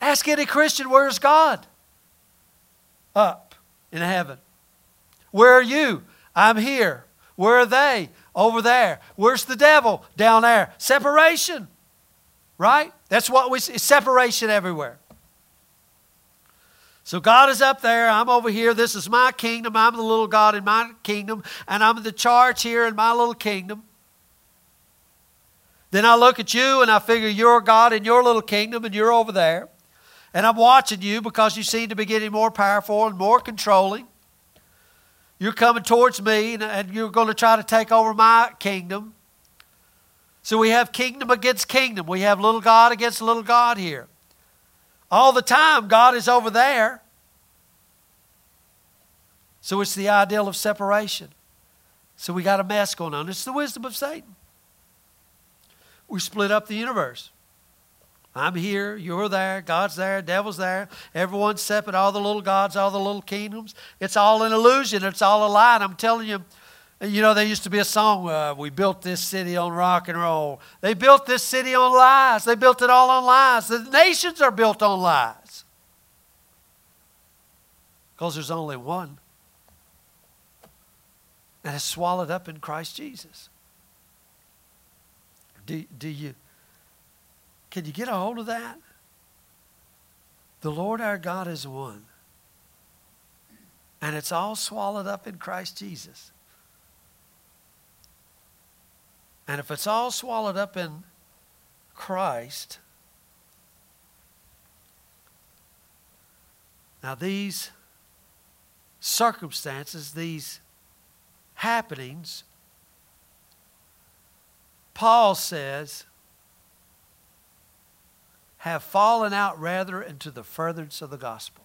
Speaker 1: Ask any Christian, where's God? Up in heaven. Where are you? I'm here. Where are they? Over there. Where's the devil? Down there. Separation. Right? That's what we see. Separation everywhere. So God is up there, I'm over here. This is my kingdom. I'm the little God in my kingdom, and I'm the charge here in my little kingdom. Then I look at you and I figure you're God in your little kingdom and you're over there. And I'm watching you because you seem to be getting more powerful and more controlling. You're coming towards me and you're going to try to take over my kingdom. So we have kingdom against kingdom. We have little God against little God here. All the time, God is over there. So it's the ideal of separation. So we got a mess going on. It's the wisdom of Satan we split up the universe. I'm here, you're there, God's there, devil's there, everyone's separate, all the little gods, all the little kingdoms. It's all an illusion, it's all a lie. And I'm telling you, you know, there used to be a song, uh, We built this city on rock and roll. They built this city on lies. They built it all on lies. The nations are built on lies. Because there's only one. And it's swallowed up in Christ Jesus. Do, do, you, Can you get a hold of that? The Lord our God is one. And it's all swallowed up in Christ Jesus. And if it's all swallowed up in Christ, now these circumstances, these happenings, Paul says, have fallen out rather into the furtherance of the gospel.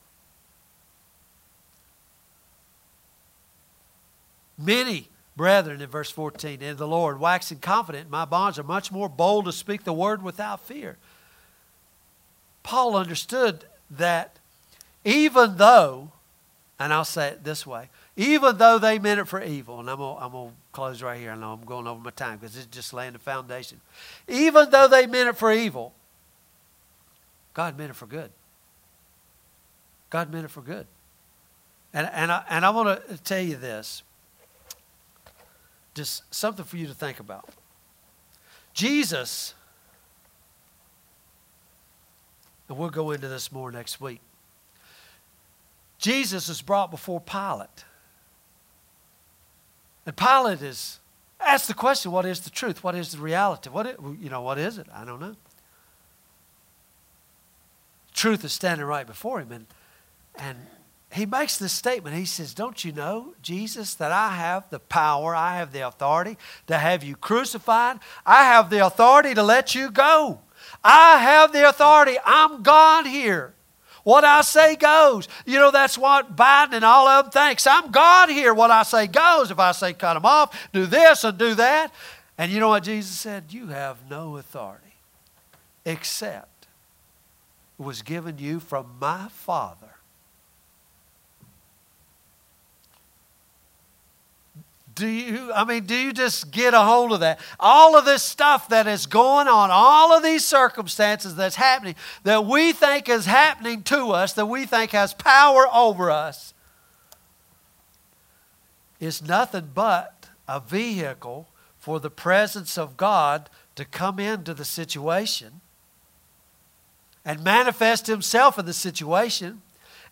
Speaker 1: Many brethren, in verse 14, in the Lord, waxing confident, my bonds are much more bold to speak the word without fear. Paul understood that even though, and I'll say it this way, even though they meant it for evil, and I'm going I'm to close right here. I know I'm going over my time because it's just laying the foundation. Even though they meant it for evil, God meant it for good. God meant it for good. And, and, I, and I want to tell you this just something for you to think about. Jesus, and we'll go into this more next week. Jesus is brought before Pilate. And Pilate is asked the question, what is the truth? What is the reality? What is, you know, what is it? I don't know. Truth is standing right before him. And, and he makes this statement. He says, Don't you know, Jesus, that I have the power, I have the authority to have you crucified? I have the authority to let you go. I have the authority. I'm God here. What I say goes. You know, that's what Biden and all of them thinks. I'm God here. What I say goes. If I say cut them off, do this and do that. And you know what Jesus said? You have no authority except it was given you from my Father Do you, I mean, do you just get a hold of that? All of this stuff that is going on, all of these circumstances that's happening, that we think is happening to us, that we think has power over us, is nothing but a vehicle for the presence of God to come into the situation and manifest Himself in the situation.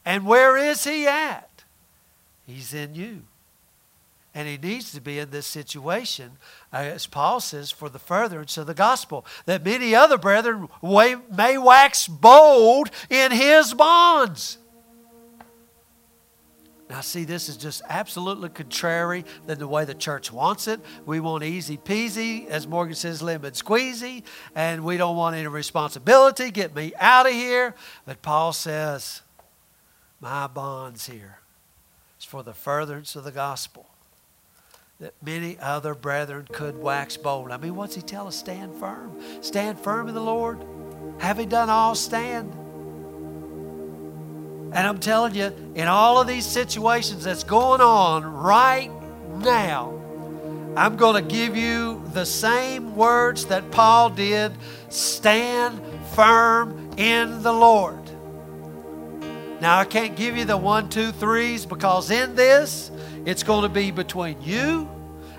Speaker 1: And where is He at? He's in you. And he needs to be in this situation, uh, as Paul says, for the furtherance of the gospel, that many other brethren may wax bold in his bonds. Now, see, this is just absolutely contrary than the way the church wants it. We want easy peasy, as Morgan says, lemon squeezy, and we don't want any responsibility. Get me out of here. But Paul says, My bonds here is for the furtherance of the gospel that many other brethren could wax bold. I mean, what's he tell us? Stand firm. Stand firm in the Lord. Having done all, stand. And I'm telling you, in all of these situations that's going on right now, I'm going to give you the same words that Paul did stand firm in the Lord. Now, I can't give you the one, two, threes because in this, it's going to be between you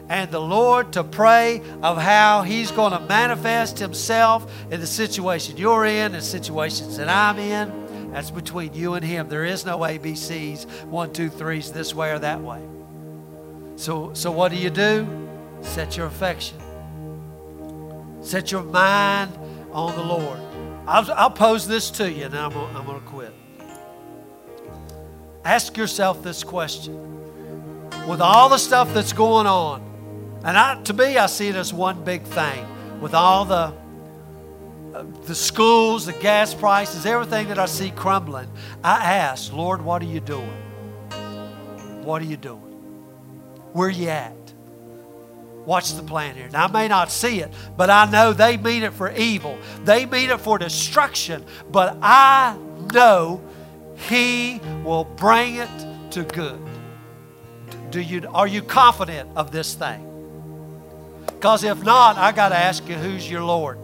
Speaker 1: and the Lord to pray of how He's going to manifest Himself in the situation you're in and situations that I'm in. That's between you and Him. There is no ABCs, one, two, threes, this way or that way. So, so what do you do? Set your affection, set your mind on the Lord. I'll, I'll pose this to you, and I'm, going to. Ask yourself this question with all the stuff that's going on. And I, to me, I see it as one big thing with all the uh, the schools, the gas prices, everything that I see crumbling. I ask, Lord, what are you doing? What are you doing? Where are you at? What's the plan here? Now, I may not see it, but I know they mean it for evil. They mean it for destruction, but I know He will bring it to good. Do you, are you confident of this thing? Because if not, I got to ask you, who's your Lord?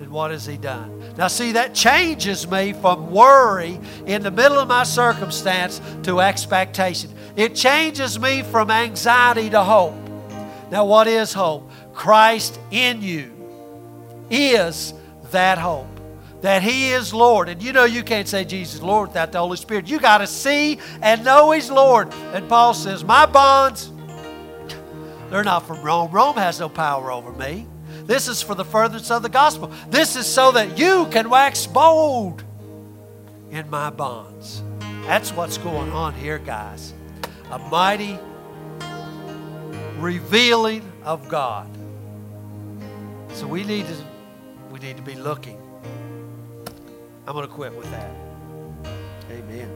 Speaker 1: And what has He done? Now, see, that changes me from worry in the middle of my circumstance to expectation. It changes me from anxiety to hope. Now, what is hope? Christ in you, is that hope that He is Lord. And you know you can't say Jesus Lord without the Holy Spirit. You got to see and know He's Lord. And Paul says, My bonds, they're not from Rome. Rome has no power over me. This is for the furtherance of the gospel. This is so that you can wax bold in my bonds. That's what's going on here, guys. A mighty revealing of God. So we need to we need to be looking. I'm going to quit with that. Amen.